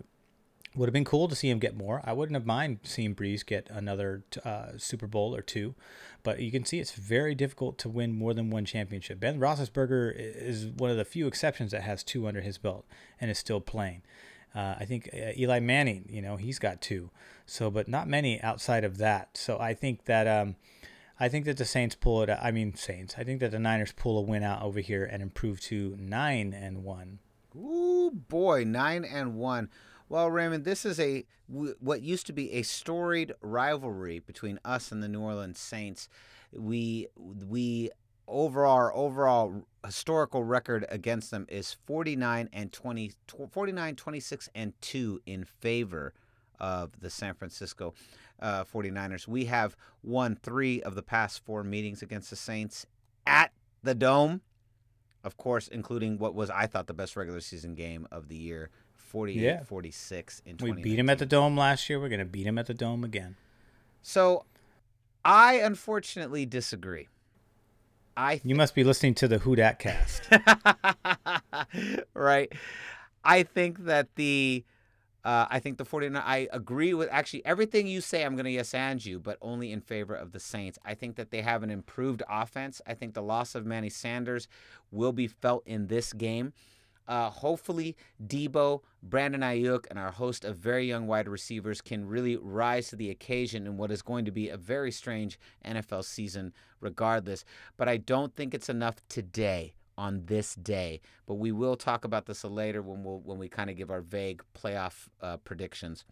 Would have been cool to see him get more. I wouldn't have mind seeing Brees get another uh, Super Bowl or two, but you can see it's very difficult to win more than one championship. Ben Roethlisberger is one of the few exceptions that has two under his belt and is still playing. Uh, I think uh, Eli Manning, you know, he's got two. So, but not many outside of that. So I think that um, I think that the Saints pull it. I mean, Saints. I think that the Niners pull a win out over here and improve to nine and one. Ooh boy, nine and one. Well, Raymond, this is a what used to be a storied rivalry between us and the New Orleans Saints. We we over our overall historical record against them is 49 and 20 49 26 and 2 in favor of the San Francisco uh, 49ers. We have won 3 of the past 4 meetings against the Saints at the Dome. Of course, including what was I thought the best regular season game of the year 48 yeah. 46 in We beat him at the Dome last year. We're going to beat him at the Dome again. So I unfortunately disagree. I th- You must be listening to the Who Dat cast. right. I think that the uh, I think the 49 I agree with actually everything you say I'm going to yes and you but only in favor of the Saints. I think that they have an improved offense. I think the loss of Manny Sanders will be felt in this game. Uh, hopefully, Deebo, Brandon Aiyuk, and our host of very young wide receivers can really rise to the occasion in what is going to be a very strange NFL season, regardless. But I don't think it's enough today on this day. But we will talk about this later when we'll, when we kind of give our vague playoff uh, predictions.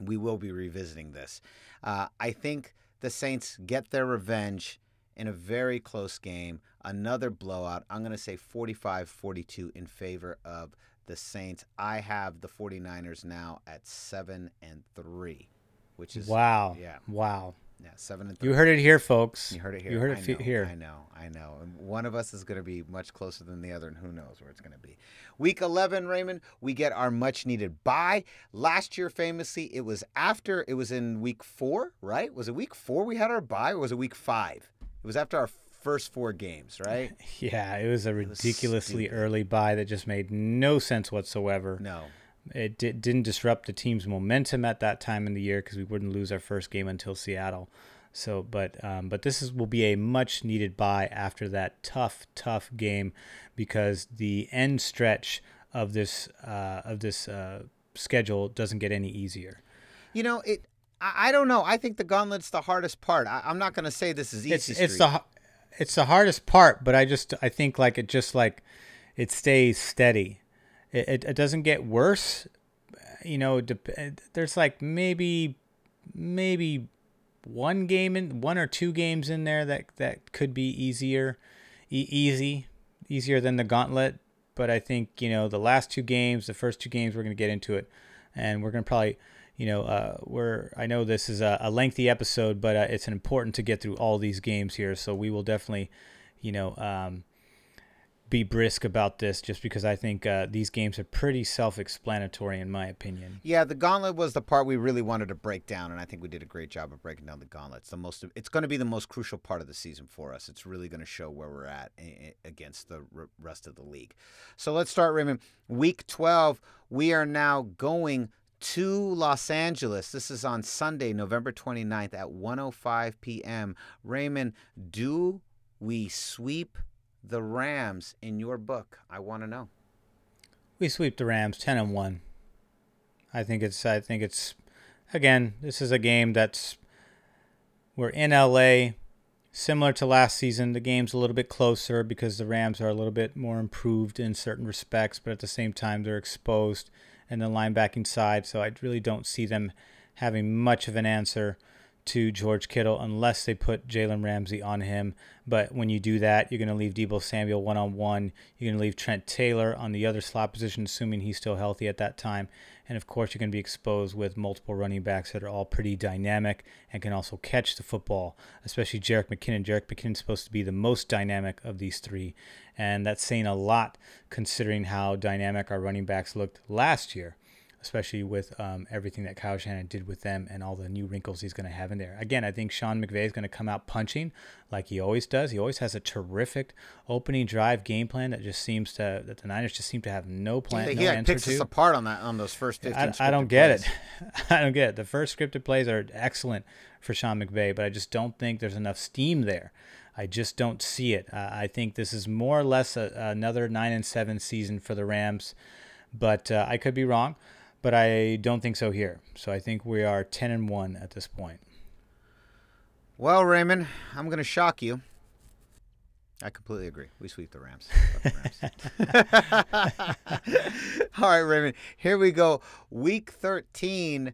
We will be revisiting this. Uh, I think the Saints get their revenge in a very close game. Another blowout. I'm going to say 45 42 in favor of the Saints. I have the 49ers now at 7 and 3, which is. Wow. Yeah. Wow. Yeah, seven and three. You heard it here, folks. You heard it here. You heard it I know, here. I know, I know. And one of us is going to be much closer than the other, and who knows where it's going to be. Week 11, Raymond, we get our much needed bye. Last year, famously, it was after, it was in week four, right? Was it week four we had our bye, or was it week five? It was after our first four games, right? Yeah, it was a ridiculously early bye that just made no sense whatsoever. No. It di- didn't disrupt the team's momentum at that time in the year because we wouldn't lose our first game until Seattle. So, but um, but this is will be a much needed bye after that tough tough game because the end stretch of this uh, of this uh, schedule doesn't get any easier. You know, it. I, I don't know. I think the gauntlet's the hardest part. I, I'm not going to say this is easy. It's it's the it's the hardest part, but I just I think like it just like it stays steady. It it, it doesn't get worse. You know, dep- there's like maybe maybe one game in one or two games in there that that could be easier, e- easy, easier than the gauntlet. But I think you know the last two games, the first two games, we're gonna get into it, and we're gonna probably, you know, uh, we're I know this is a, a lengthy episode, but uh, it's important to get through all these games here, so we will definitely, you know, um, be brisk about this, just because I think uh, these games are pretty self-explanatory in my opinion. Yeah, the gauntlet was the part we really wanted to break down, and I think we did a great job of breaking down the gauntlet. It's the most. It's going to be the most crucial part of the season for us. It's really going to show where we're at against the rest of the league. So let's start, Raymond. Week twelve, we are now going to Los Angeles. This is on Sunday, November 29th at 1:05 p.m. Raymond, do we sweep the Rams in your book? I want to know. We sweep the Rams ten and one. I think it's I think it's again, this is a game that's we're in LA. Similar to last season, the game's a little bit closer because the Rams are a little bit more improved in certain respects, but at the same time they're exposed in the linebacking side, so I really don't see them having much of an answer to George Kittle unless they put Jalen Ramsey on him. But when you do that, you're going to leave Deebo Samuel one on one. You're going to leave Trent Taylor on the other slot position, assuming he's still healthy at that time. And of course, you're going to be exposed with multiple running backs that are all pretty dynamic and can also catch the football, especially Jerick McKinnon. Jerick McKinnon's supposed to be the most dynamic of these three. And that's saying a lot considering how dynamic our running backs looked last year especially with um, everything that Kyle Shanahan did with them and all the new wrinkles he's going to have in there. Again, I think Sean McVay is going to come out punching like he always does. He always has a terrific opening drive game plan that just seems to that the Niners just seem to have no plan, He no like, answer picks us apart on that on those first 15 I, I don't get plays. it. I don't get it. The first scripted plays are excellent for Sean McVay, but I just don't think there's enough steam there. I just don't see it. Uh, I think this is more or less a, another nine and seven season for the Rams, but uh, I could be wrong. But I don't think so here. So I think we are ten and one at this point. Well, Raymond, I'm going to shock you. I completely agree. We sweep the Rams. The Rams. All right, Raymond. Here we go. Week 13.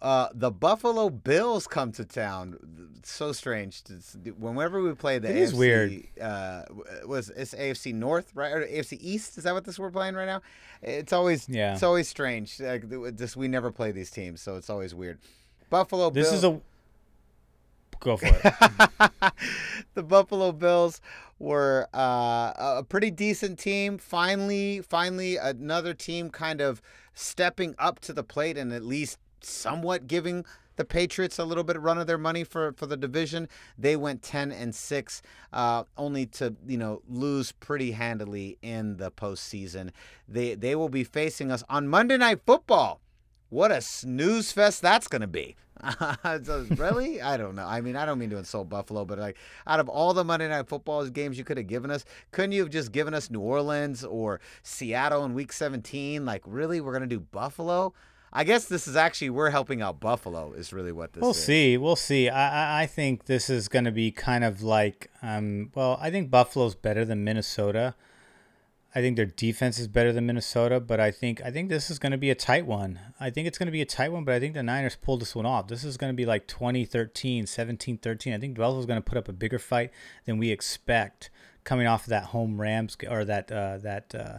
Uh, the Buffalo Bills come to town. It's so strange. It's- whenever we play the It AFC, is weird. Uh, was it's AFC North, right, or AFC East? Is that what this we're playing right now? It's always Yeah. It's always strange. Like just we never play these teams, so it's always weird. Buffalo. This Bills, is a go for it. the Buffalo Bills were uh, a pretty decent team. Finally, finally, another team kind of stepping up to the plate and at least somewhat giving the Patriots a little bit of run of their money for, for the division. They went ten and six, uh, only to you know lose pretty handily in the postseason. They they will be facing us on Monday Night Football. What a snooze fest that's going to be. Really? I don't know. I mean, I don't mean to insult Buffalo, but like out of all the Monday Night Football games you could have given us, couldn't you have just given us New Orleans or Seattle in Week 17? Like, really? We're going to do Buffalo? I guess this is actually we're helping out Buffalo. Is really what this We'll is. see. We'll see. I, I, think this is going to be kind of like, um, well, I think Buffalo's better than Minnesota. I think their defense is better than Minnesota, but I think I think this is going to be a tight one. I think it's going to be a tight one, but I think the Niners pulled this one off. This is going to be like 2013, 17, 13. I think Buffalo's going to put up a bigger fight than we expect coming off of that home Rams or that uh, that uh,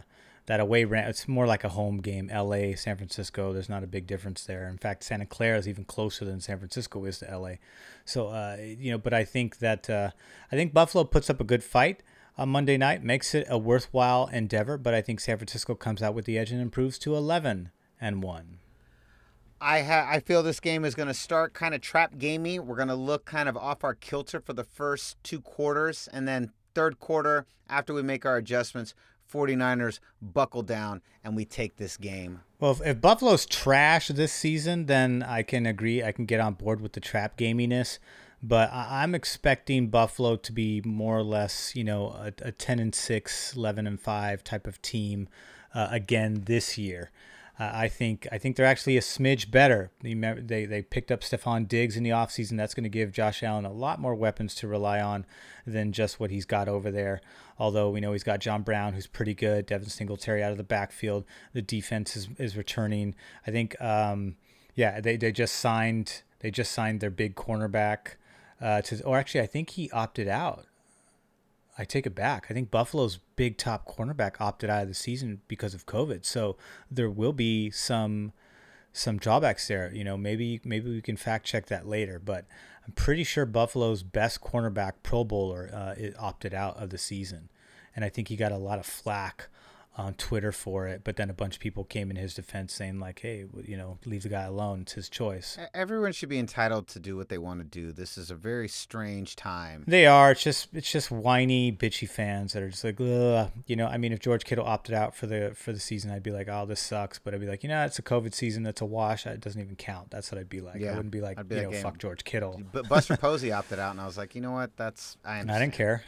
that away Ram. It's more like a home game. L.A., San Francisco. There's not a big difference there. In fact, Santa Clara is even closer than San Francisco is to L.A. So uh, you know, but I think that uh, I think Buffalo puts up a good fight on Monday night, makes it a worthwhile endeavor. But I think San Francisco comes out with the edge and improves to 11 and one. I ha- I feel this game is going to start kind of trap gamey. We're going to look kind of off our kilter for the first two quarters, and then third quarter after we make our adjustments, 49ers buckle down and we take this game. Well, if, if Buffalo's trash this season, then I can agree. I can get on board with the trap gaminess. But I- I'm expecting Buffalo to be more or less, you know, a, a 10 and 6, 11 and 5 type of team uh, again this year. Uh, I think I think they're actually a smidge better. They they picked up Stefon Diggs in the offseason. That's going to give Josh Allen a lot more weapons to rely on than just what he's got over there. Although we know he's got John Brown, who's pretty good. Devin Singletary out of the backfield. The defense is, is returning. I think, um, yeah, they, they just signed they just signed their big cornerback. Uh, to or actually, I think he opted out. I take it back. I think Buffalo's big top cornerback opted out of the season because of COVID. So there will be some some drawbacks there. You know, maybe maybe we can fact check that later, but I'm pretty sure Buffalo's best cornerback, Pro Bowler, uh, opted out of the season, and I think he got a lot of flack on Twitter for it. But then a bunch of people came in his defense saying like, "Hey, you know, leave the guy alone. It's his choice." Everyone should be entitled to do what they want to do. This is a very strange time. They are. It's just it's just whiny, bitchy fans that are just like, Ugh. you know. I mean, if George Kittle opted out for the for the season, I'd be like, oh, this sucks. But I'd be like, you know, it's a COVID season. That's a wash. It doesn't even count. That's what I'd be like. Yeah. I wouldn't be like, be you like, know, "Hey, fuck George Kittle. But Buster Posey opted out, and I was like, you know what? That's I understand. I didn't care.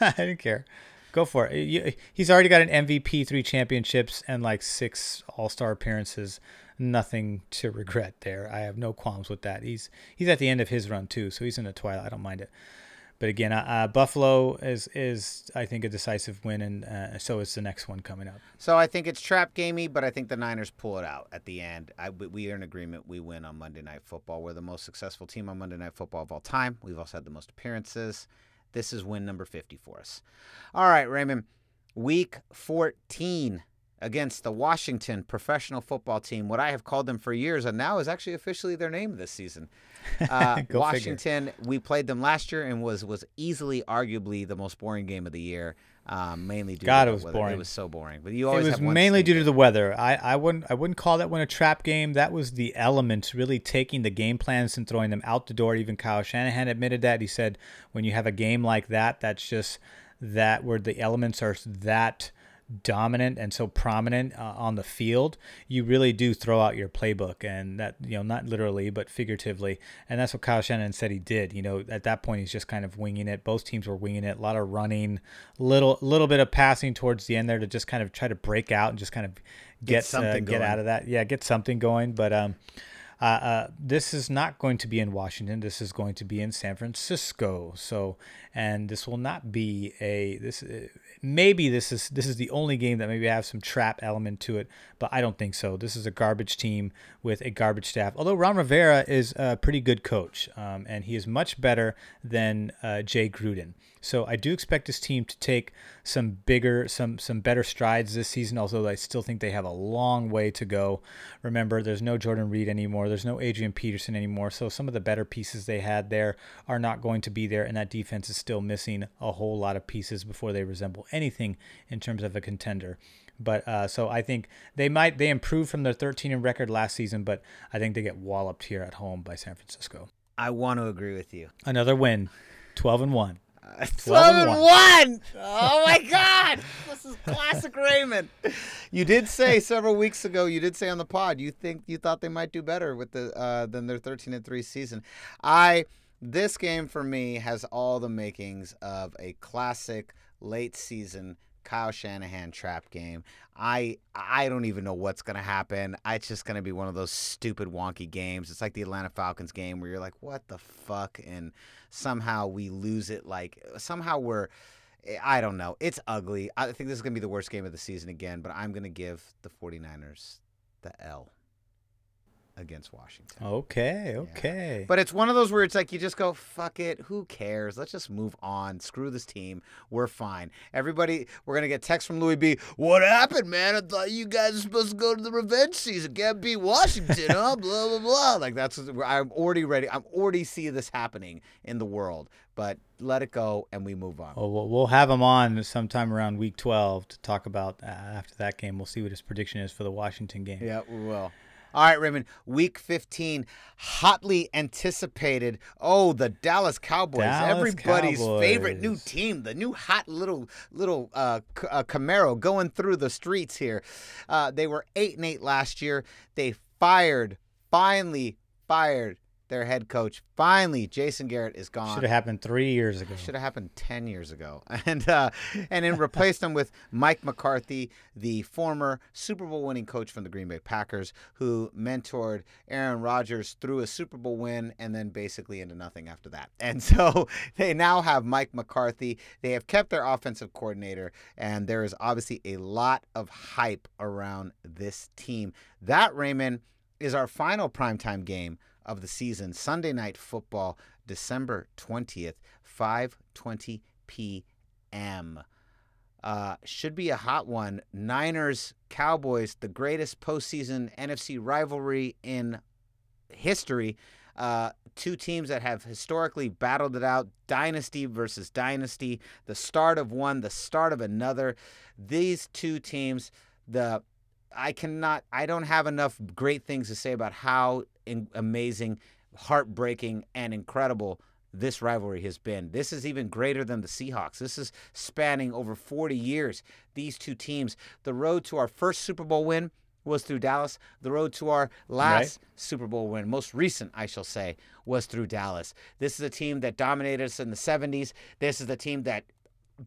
I didn't care. Go for it. You- He's already got an MVP, three championships, and like six All Star appearances. Nothing to regret there. I have no qualms with that. He's he's at the end of his run too, so he's in the twilight. I don't mind it. But again, uh, uh, Buffalo is is I think a decisive win, and uh, so is the next one coming up. So I think it's trap gamey, but I think the Niners pull it out at the end. I, we- we are in agreement. We win on Monday Night Football. We're the most successful team on Monday Night Football of all time. We've also had the most appearances. This is win number 50 for us. All right, Raymond. Week 14 against the Washington professional football team, what I have called them for years, and now is actually officially their name this season. Uh, Go figure. Washington, we played them last year and was was easily, arguably, the most boring game of the year. Um, mainly due God, to it the was weather. boring. It was so boring. But you always It was mainly due to the weather. I, I wouldn't I wouldn't call that one a trap game. That was the elements really taking the game plans and throwing them out the door. Even Kyle Shanahan admitted that. He said when you have a game like that, that's just that where the elements are that dominant and so prominent uh, on the field, you really do throw out your playbook, and that you know not literally but figuratively, and that's what Kyle Shanahan said he did. You know, at that point he's just kind of winging it. Both teams were winging it. A lot of running, little little bit of passing towards the end there to just kind of try to break out and just kind of get something uh, get going. out of that. Yeah, get something going. But um, uh, uh, this is not going to be in Washington. This is going to be in San Francisco. So, and this will not be a this. Uh, maybe this is this is the only game that maybe have some trap element to it, but I don't think so. This is a garbage team with a garbage staff. Although Ron Rivera is a pretty good coach, um, and he is much better than uh, Jay Gruden. So I do expect this team to take some bigger, some some better strides this season. Although I still think they have a long way to go. Remember, there's no Jordan Reed anymore. There's no Adrian Peterson anymore. So some of the better pieces they had there are not going to be there, and that defense is still missing a whole lot of pieces before they resemble anything in terms of a contender. But uh, so I think they might they improved from their 13 in record last season, but I think they get walloped here at home by San Francisco. I want to agree with you. Another win, 12 and one. 12 and and 1. Oh my God. This is classic Raymond. You did say several weeks ago, you did say on the pod, you think you thought they might do better with the uh, than their 13 and 3 season. I this game for me has all the makings of a classic late season Kyle Shanahan trap game. I I don't even know what's gonna happen. It's just gonna be one of those stupid wonky games. It's like the Atlanta Falcons game where you're like, what the fuck? And somehow we lose it. Like somehow we're I don't know. It's ugly. I think this is gonna be the worst game of the season again, but I'm gonna give the 49ers the L against Washington. Okay, okay. But it's one of those where it's like you just go, fuck it, who cares? Let's just move on. Screw this team. We're fine. Everybody, we're gonna get text from Louis B. What happened, man? I thought you guys were supposed to go to the revenge season. Can't beat Washington, huh? blah blah blah. Like that's I'm already ready. I'm already see this happening in the world. But let it go and we move on. Well, we'll we'll have him on sometime around week 12 to talk about uh, after that game. We'll see what his prediction is for the Washington game. Yeah, we will. All right, Raymond. Week 15, hotly anticipated. Oh, the Dallas Cowboys, Dallas everybody's favorite new team, the new hot little little uh, C- uh, Camaro going through the streets here. Uh, they were eight and eight last year. They fired, finally fired their head coach. Finally, Jason Garrett is gone. Should have happened three years ago. Should have happened ten years ago, and uh, and then replaced him with Mike McCarthy, the former Super Bowl winning coach from the Green Bay Packers, who mentored Aaron Rodgers through a Super Bowl win and then basically into nothing after that. And so they now have Mike McCarthy. They have kept their offensive coordinator, and there is obviously a lot of hype around this team. That Raymond is our final primetime game of the season, Sunday night football, December 20th, 5:20 p.m. Uh, should be a hot one. Niners Cowboys, the greatest postseason NFC rivalry in history. Uh, two teams that have historically battled it out dynasty versus dynasty, the start of one, the start of another. These two teams, the I cannot, I don't have enough great things to say about how in, amazing, heartbreaking, and incredible this rivalry has been. This is even greater than the Seahawks. This is spanning over 40 years. These two teams, the road to our first Super Bowl win was through Dallas. The road to our last Super Bowl win, most recent, I shall say, was through Dallas. This is a team that dominated us in the 70s. This is the team that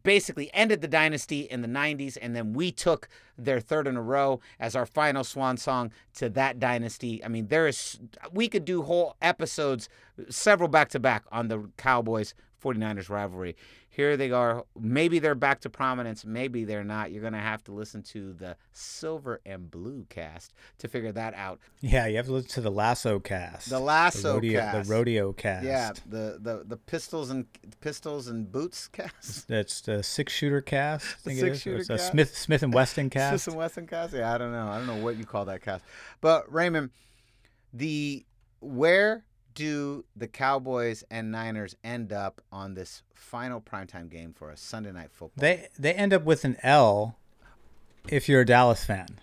basically ended the dynasty in the 90s and then we took their third in a row as our final swan song to that dynasty. I mean there is we could do whole episodes several back to back on the cowboys 49ers rivalry here they are maybe they're back to prominence maybe they're not you're going to have to listen to the silver and blue cast to figure that out Yeah, you have to listen to the Lasso cast. The Lasso rodeo, cast. The rodeo cast. yeah the the the pistols and pistols and boots cast That's the six shooter cast. I think it is. Or six-shooter it's a cast. Smith Smith and Weston cast. Smith and Wesson cast? Yeah, I don't know. I don't know what you call that cast. But Raymond, the where do the Cowboys and Niners end up on this final primetime game for a Sunday night football? They they end up with an L if you're a Dallas fan.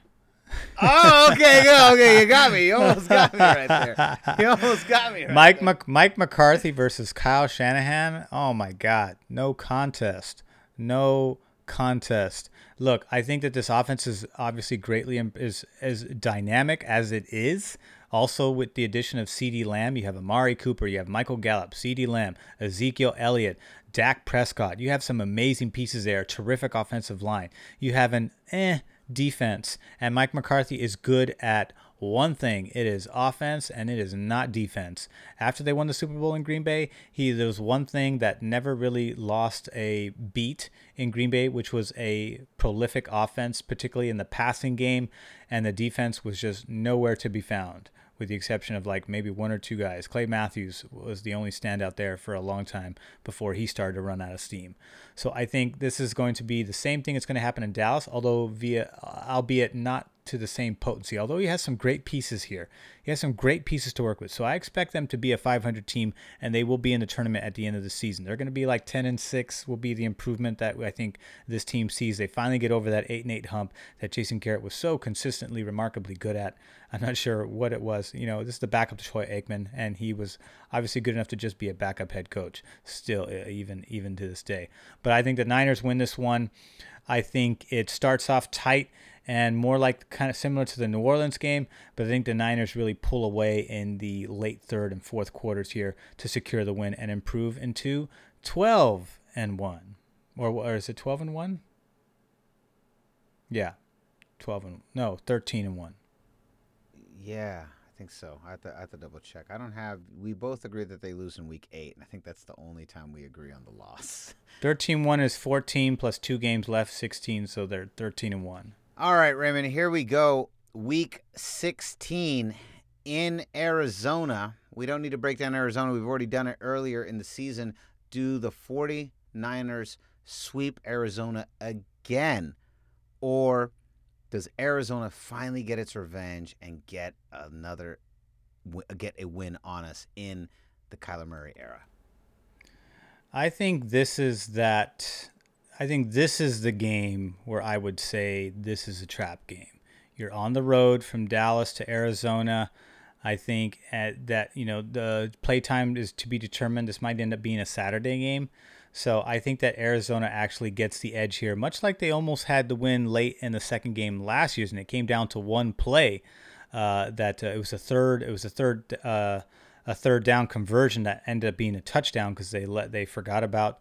oh, okay, good, okay, you got me. You almost got me right there. You almost got me. Right Mike there. Mc, Mike McCarthy versus Kyle Shanahan. Oh my God, no contest, no contest. Look, I think that this offense is obviously greatly is as dynamic as it is. Also, with the addition of CeeDee Lamb, you have Amari Cooper, you have Michael Gallup, CeeDee Lamb, Ezekiel Elliott, Dak Prescott. You have some amazing pieces there. Terrific offensive line. You have an eh defense, and Mike McCarthy is good at one thing it is offense and it is not defense after they won the super bowl in green bay he there was one thing that never really lost a beat in green bay which was a prolific offense particularly in the passing game and the defense was just nowhere to be found with the exception of like maybe one or two guys. Clay matthews was the only standout there for a long time before he started to run out of steam. So i think this is going to be the same thing that's going to happen in dallas although via albeit not to the same potency. Although he has some great pieces here, he has some great pieces to work with. So I expect them to be a 500 team, and they will be in the tournament at the end of the season. They're going to be like 10 and six. Will be the improvement that I think this team sees. They finally get over that eight and eight hump that Jason Garrett was so consistently, remarkably good at. I'm not sure what it was. You know, this is the backup to Troy Aikman, and he was obviously good enough to just be a backup head coach. Still, even even to this day. But I think the Niners win this one. I think it starts off tight and more like kind of similar to the New Orleans game, but I think the Niners really pull away in the late third and fourth quarters here to secure the win and improve into 12 and 1. Or, or is it 12 and 1? Yeah. 12 and no, 13 and 1. Yeah, I think so. I have, to, I have to double check. I don't have. We both agree that they lose in week eight, and I think that's the only time we agree on the loss. 13 1 is 14 plus 2 games left 16, so they're 13 and 1. All right, Raymond, here we go. Week 16 in Arizona. We don't need to break down Arizona. We've already done it earlier in the season. Do the 49ers sweep Arizona again? Or does Arizona finally get its revenge and get another get a win on us in the Kyler Murray era? I think this is that. I think this is the game where I would say this is a trap game. You're on the road from Dallas to Arizona. I think at that you know the playtime is to be determined. This might end up being a Saturday game, so I think that Arizona actually gets the edge here, much like they almost had the win late in the second game last year, and it came down to one play. Uh, that uh, it was a third. It was a third. Uh, a third down conversion that ended up being a touchdown because they let they forgot about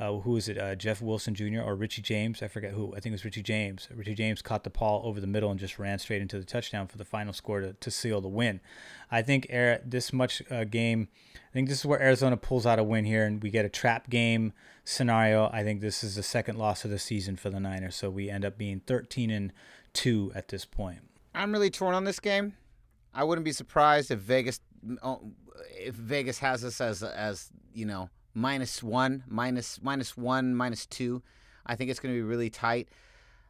uh, who is it? Uh, Jeff Wilson Jr. or Richie James? I forget who. I think it was Richie James. Richie James caught the ball over the middle and just ran straight into the touchdown for the final score to, to seal the win. I think this much uh, game, I think this is where Arizona pulls out a win here and we get a trap game scenario. I think this is the second loss of the season for the Niners, so we end up being 13 and two at this point. I'm really torn on this game. I wouldn't be surprised if Vegas oh, if Vegas has us as as you know minus one, minus minus one, minus two. I think it's going to be really tight.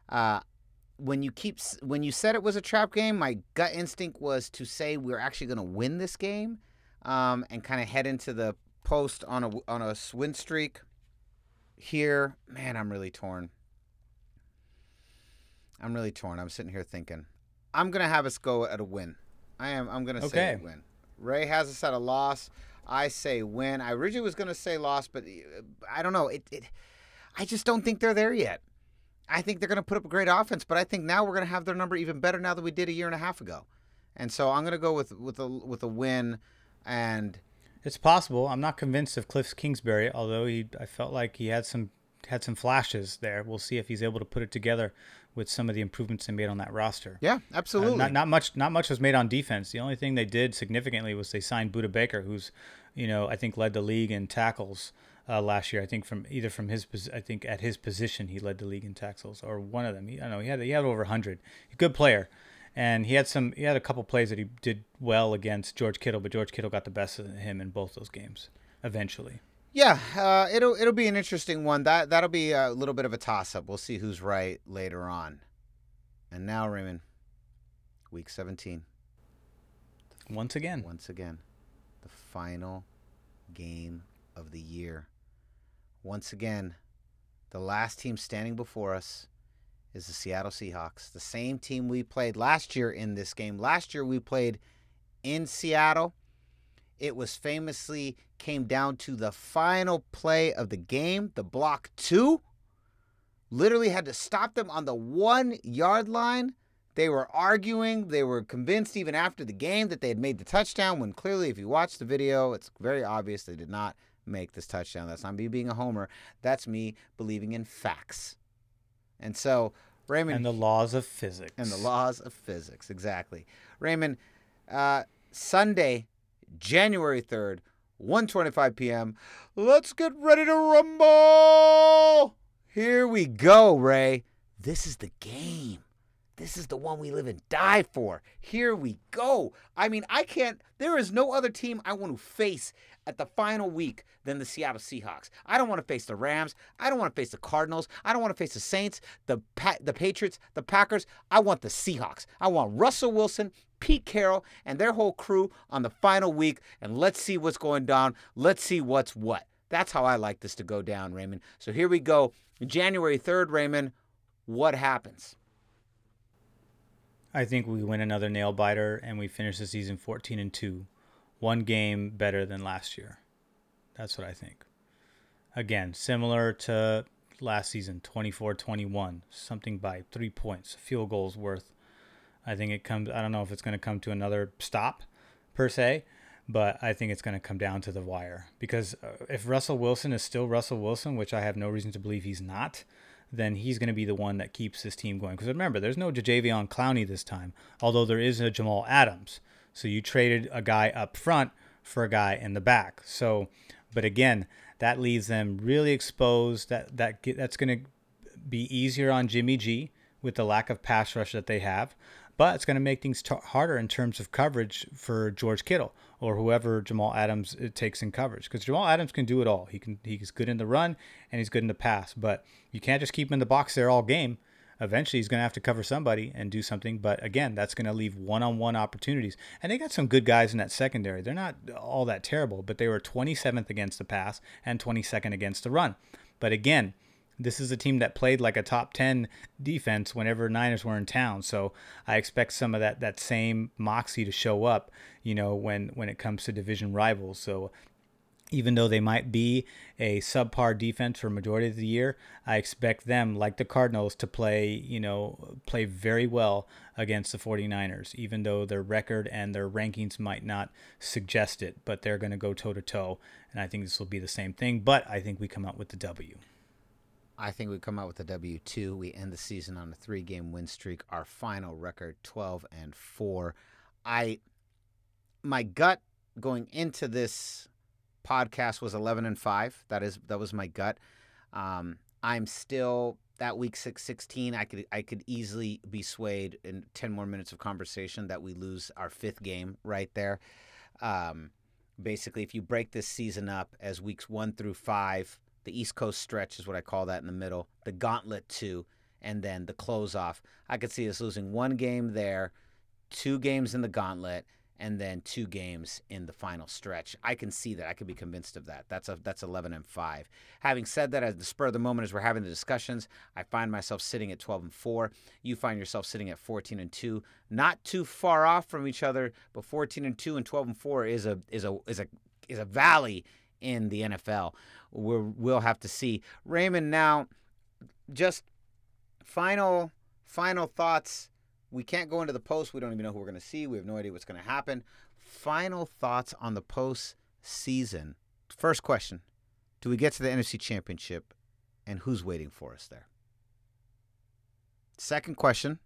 Uh, when you keep when you said it was a trap game, my gut instinct was to say we're actually going to win this game, um, and kind of head into the post on a on a win streak. Here, man, I'm really torn. I'm really torn. I'm sitting here thinking, I'm gonna have us go at a win. I am. I'm gonna okay. say win. Ray has us at a loss. I say win. I originally was going to say loss, but uh, I don't know. It, it, I just don't think they're there yet. I think they're going to put up a great offense, but I think now we're going to have their number even better now than we did a year and a half ago. And so I'm going to go with with a with a win, and it's possible. I'm not convinced of Cliff Kingsbury, although he I felt like he had some had some flashes there. We'll see if he's able to put it together with some of the improvements they made on that roster. Yeah, absolutely. Uh, not, not much. Not much was made on defense. The only thing they did significantly was they signed Budda Baker, who's, you know, I think led the league in tackles uh, last year. I think from either from his, I think at his position he led the league in tackles, or one of them. He, I don't know. He had he had over hundred. Good player, and he had some. He had a couple plays that he did well against George Kittle, but George Kittle got the best of him in both those games eventually. Yeah, uh, it'll it'll be an interesting one. That that'll be a little bit of a toss up. We'll see who's right later on. And now, Raymond, week seventeen. Once again. Once again, the final game of the year. Once again, the last team standing before us is the Seattle Seahawks, the same team we played last year in this game. Last year we played in Seattle it was famously came down to the final play of the game, the block two. Literally had to stop them on the one yard line. They were arguing. They were convinced even after the game that they had made the touchdown. When clearly, if you watch the video, it's very obvious they did not make this touchdown. That's not me being a homer. That's me believing in facts. And so, Raymond. And the laws of physics. And the laws of physics, exactly. Raymond, uh, Sunday, January 3rd, 1:25 p.m. Let's get ready to rumble. Here we go, Ray. This is the game. This is the one we live and die for. Here we go. I mean, I can't there is no other team I want to face at the final week than the Seattle Seahawks. I don't want to face the Rams. I don't want to face the Cardinals. I don't want to face the Saints, the pa- the Patriots, the Packers. I want the Seahawks. I want Russell Wilson, Pete Carroll, and their whole crew on the final week. And let's see what's going down. Let's see what's what. That's how I like this to go down, Raymond. So here we go. January 3rd, Raymond, what happens? I think we win another nail biter and we finish the season 14 and 2 one game better than last year. That's what I think. Again, similar to last season, 24 21, something by three points, field goals worth. I think it comes, I don't know if it's going to come to another stop per se, but I think it's going to come down to the wire. Because uh, if Russell Wilson is still Russell Wilson, which I have no reason to believe he's not, then he's going to be the one that keeps this team going. Because remember, there's no Jadeveon Clowney this time, although there is a Jamal Adams. So you traded a guy up front for a guy in the back. So, but again, that leaves them really exposed. That that that's going to be easier on Jimmy G with the lack of pass rush that they have. But it's going to make things t- harder in terms of coverage for George Kittle or whoever Jamal Adams uh, takes in coverage because Jamal Adams can do it all. He can he's good in the run and he's good in the pass, but you can't just keep him in the box there all game eventually he's going to have to cover somebody and do something. But again, that's going to leave one on one opportunities. And they got some good guys in that secondary. They're not all that terrible, but they were 27th against the pass and 22nd against the run. But again, this is a team that played like a top 10 defense whenever Niners were in town. So I expect some of that that same moxie to show up, you know, when when it comes to division rivals. So even though they might be a subpar defense for majority of the year, I expect them, like the Cardinals, to play, you know, play very well against the 49ers, even though their record and their rankings might not suggest it, but they're going to go toe to toe. And I think this will be the same thing, but I think we come out with the W. I think we come out with a W two. We end the season on a three game win streak. Our final record twelve and four. I my gut going into this podcast was 11 and 5 that is that was my gut um, i'm still that week 6 16 i could i could easily be swayed in 10 more minutes of conversation that we lose our fifth game right there um, basically if you break this season up as weeks 1 through 5 the east coast stretch is what i call that in the middle the gauntlet 2 and then the close off i could see us losing one game there two games in the gauntlet and then two games in the final stretch. I can see that. I can be convinced of that. That's a that's 11 and 5. Having said that, at the spur of the moment as we're having the discussions, I find myself sitting at 12 and 4. You find yourself sitting at 14 and 2. Not too far off from each other, but 14 and 2 and 12 and 4 is a is a is a is a valley in the NFL. We're, we'll have to see. Raymond, now just final final thoughts we can't go into the post. We don't even know who we're going to see. We have no idea what's going to happen. Final thoughts on the post season. First question Do we get to the NFC Championship and who's waiting for us there? Second question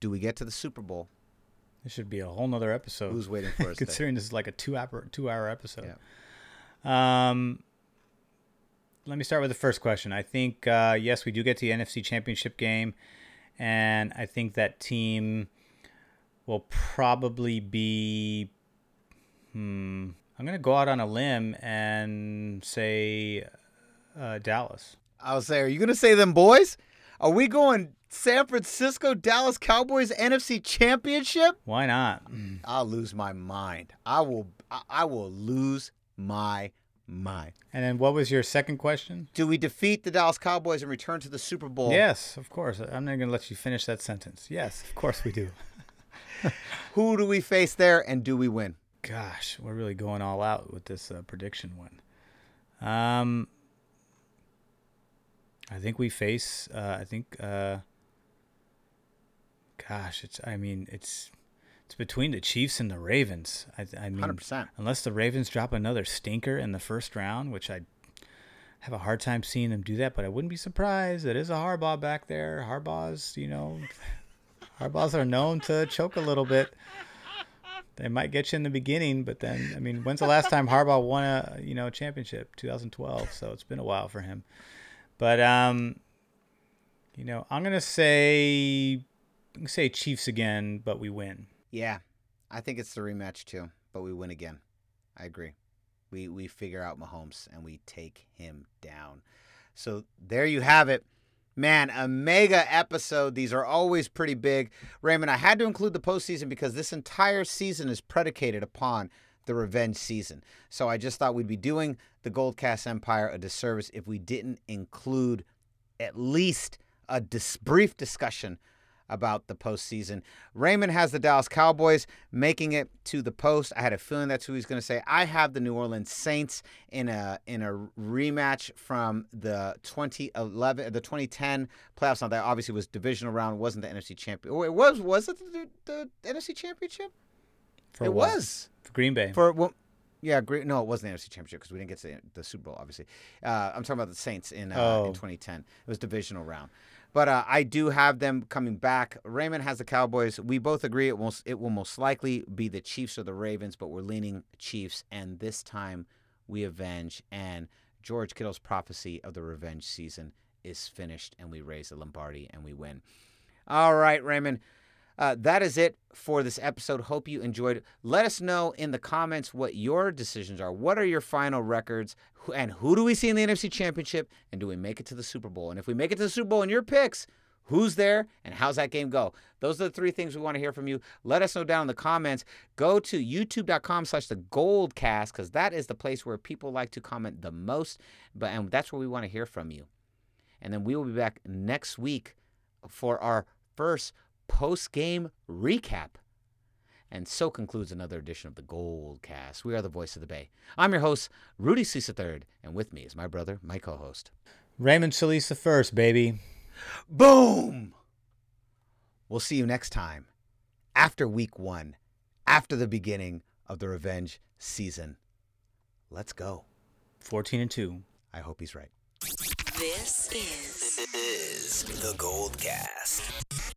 Do we get to the Super Bowl? This should be a whole nother episode. Who's waiting for us there? Considering this is like a two hour two hour episode. Yeah. Um, let me start with the first question. I think uh, yes, we do get to the NFC Championship game, and I think that team will probably be. Hmm. I'm gonna go out on a limb and say uh, Dallas. I was say, are you going to say them boys? Are we going San Francisco Dallas Cowboys NFC Championship? Why not? I'll lose my mind. I will. I will lose my my. And then what was your second question? Do we defeat the Dallas Cowboys and return to the Super Bowl? Yes, of course. I'm not gonna let you finish that sentence. Yes, of course we do. Who do we face there, and do we win? Gosh, we're really going all out with this uh, prediction one. Um, I think we face. Uh, I think. Uh, gosh, it's. I mean, it's. It's between the Chiefs and the Ravens. I, I mean, 100%. unless the Ravens drop another stinker in the first round, which I have a hard time seeing them do that. But I wouldn't be surprised. It is a Harbaugh back there. Harbaugh's, you know, Harbaughs are known to choke a little bit. They might get you in the beginning, but then I mean, when's the last time Harbaugh won a you know championship? 2012. So it's been a while for him. But um, you know, I'm gonna say I'm gonna say Chiefs again, but we win. Yeah, I think it's the rematch too, but we win again. I agree. We we figure out Mahomes and we take him down. So there you have it. Man, a mega episode. These are always pretty big. Raymond, I had to include the postseason because this entire season is predicated upon the revenge season. So I just thought we'd be doing the Gold Cast Empire a disservice if we didn't include at least a dis- brief discussion about the postseason. Raymond has the Dallas Cowboys making it to the post. I had a feeling that's who he's going to say. I have the New Orleans Saints in a in a rematch from the 2011 the 2010 playoffs. Now that obviously was divisional round, wasn't the NFC champion. Oh, it was was it the, the, the NFC championship? For it what? was for Green Bay. for well, yeah, great. No, it wasn't the NFC Championship because we didn't get to the, the Super Bowl, obviously. Uh, I'm talking about the Saints in uh, Oh. in 2010. It was divisional round, but uh, I do have them coming back. Raymond has the Cowboys. We both agree it will it will most likely be the Chiefs or the Ravens, but we're leaning Chiefs. And this time we avenge. And George Kittle's prophecy of the revenge season is finished, and we raise the Lombardi and we win. All right, Raymond. Uh, that is it for this episode. Hope you enjoyed. Let us know in the comments what your decisions are. What are your final records? And who do we see in the NFC Championship? And do we make it to the Super Bowl? And if we make it to the Super Bowl in your picks, who's there and how's that game go? Those are the three things we want to hear from you. Let us know down in the comments. Go to youtube.com slash the goldcast because that is the place where people like to comment the most. But and that's where we want to hear from you. And then we will be back next week for our first post game recap. And so concludes another edition of the Gold Cast. We are the voice of the Bay. I'm your host, Rudy Cisa III, and with me is my brother, my co host. Raymond Solis the first, baby. Boom! We'll see you next time after week one, after the beginning of the revenge season. Let's go. 14 and 2. I hope he's right. This is this is the Gold Cast.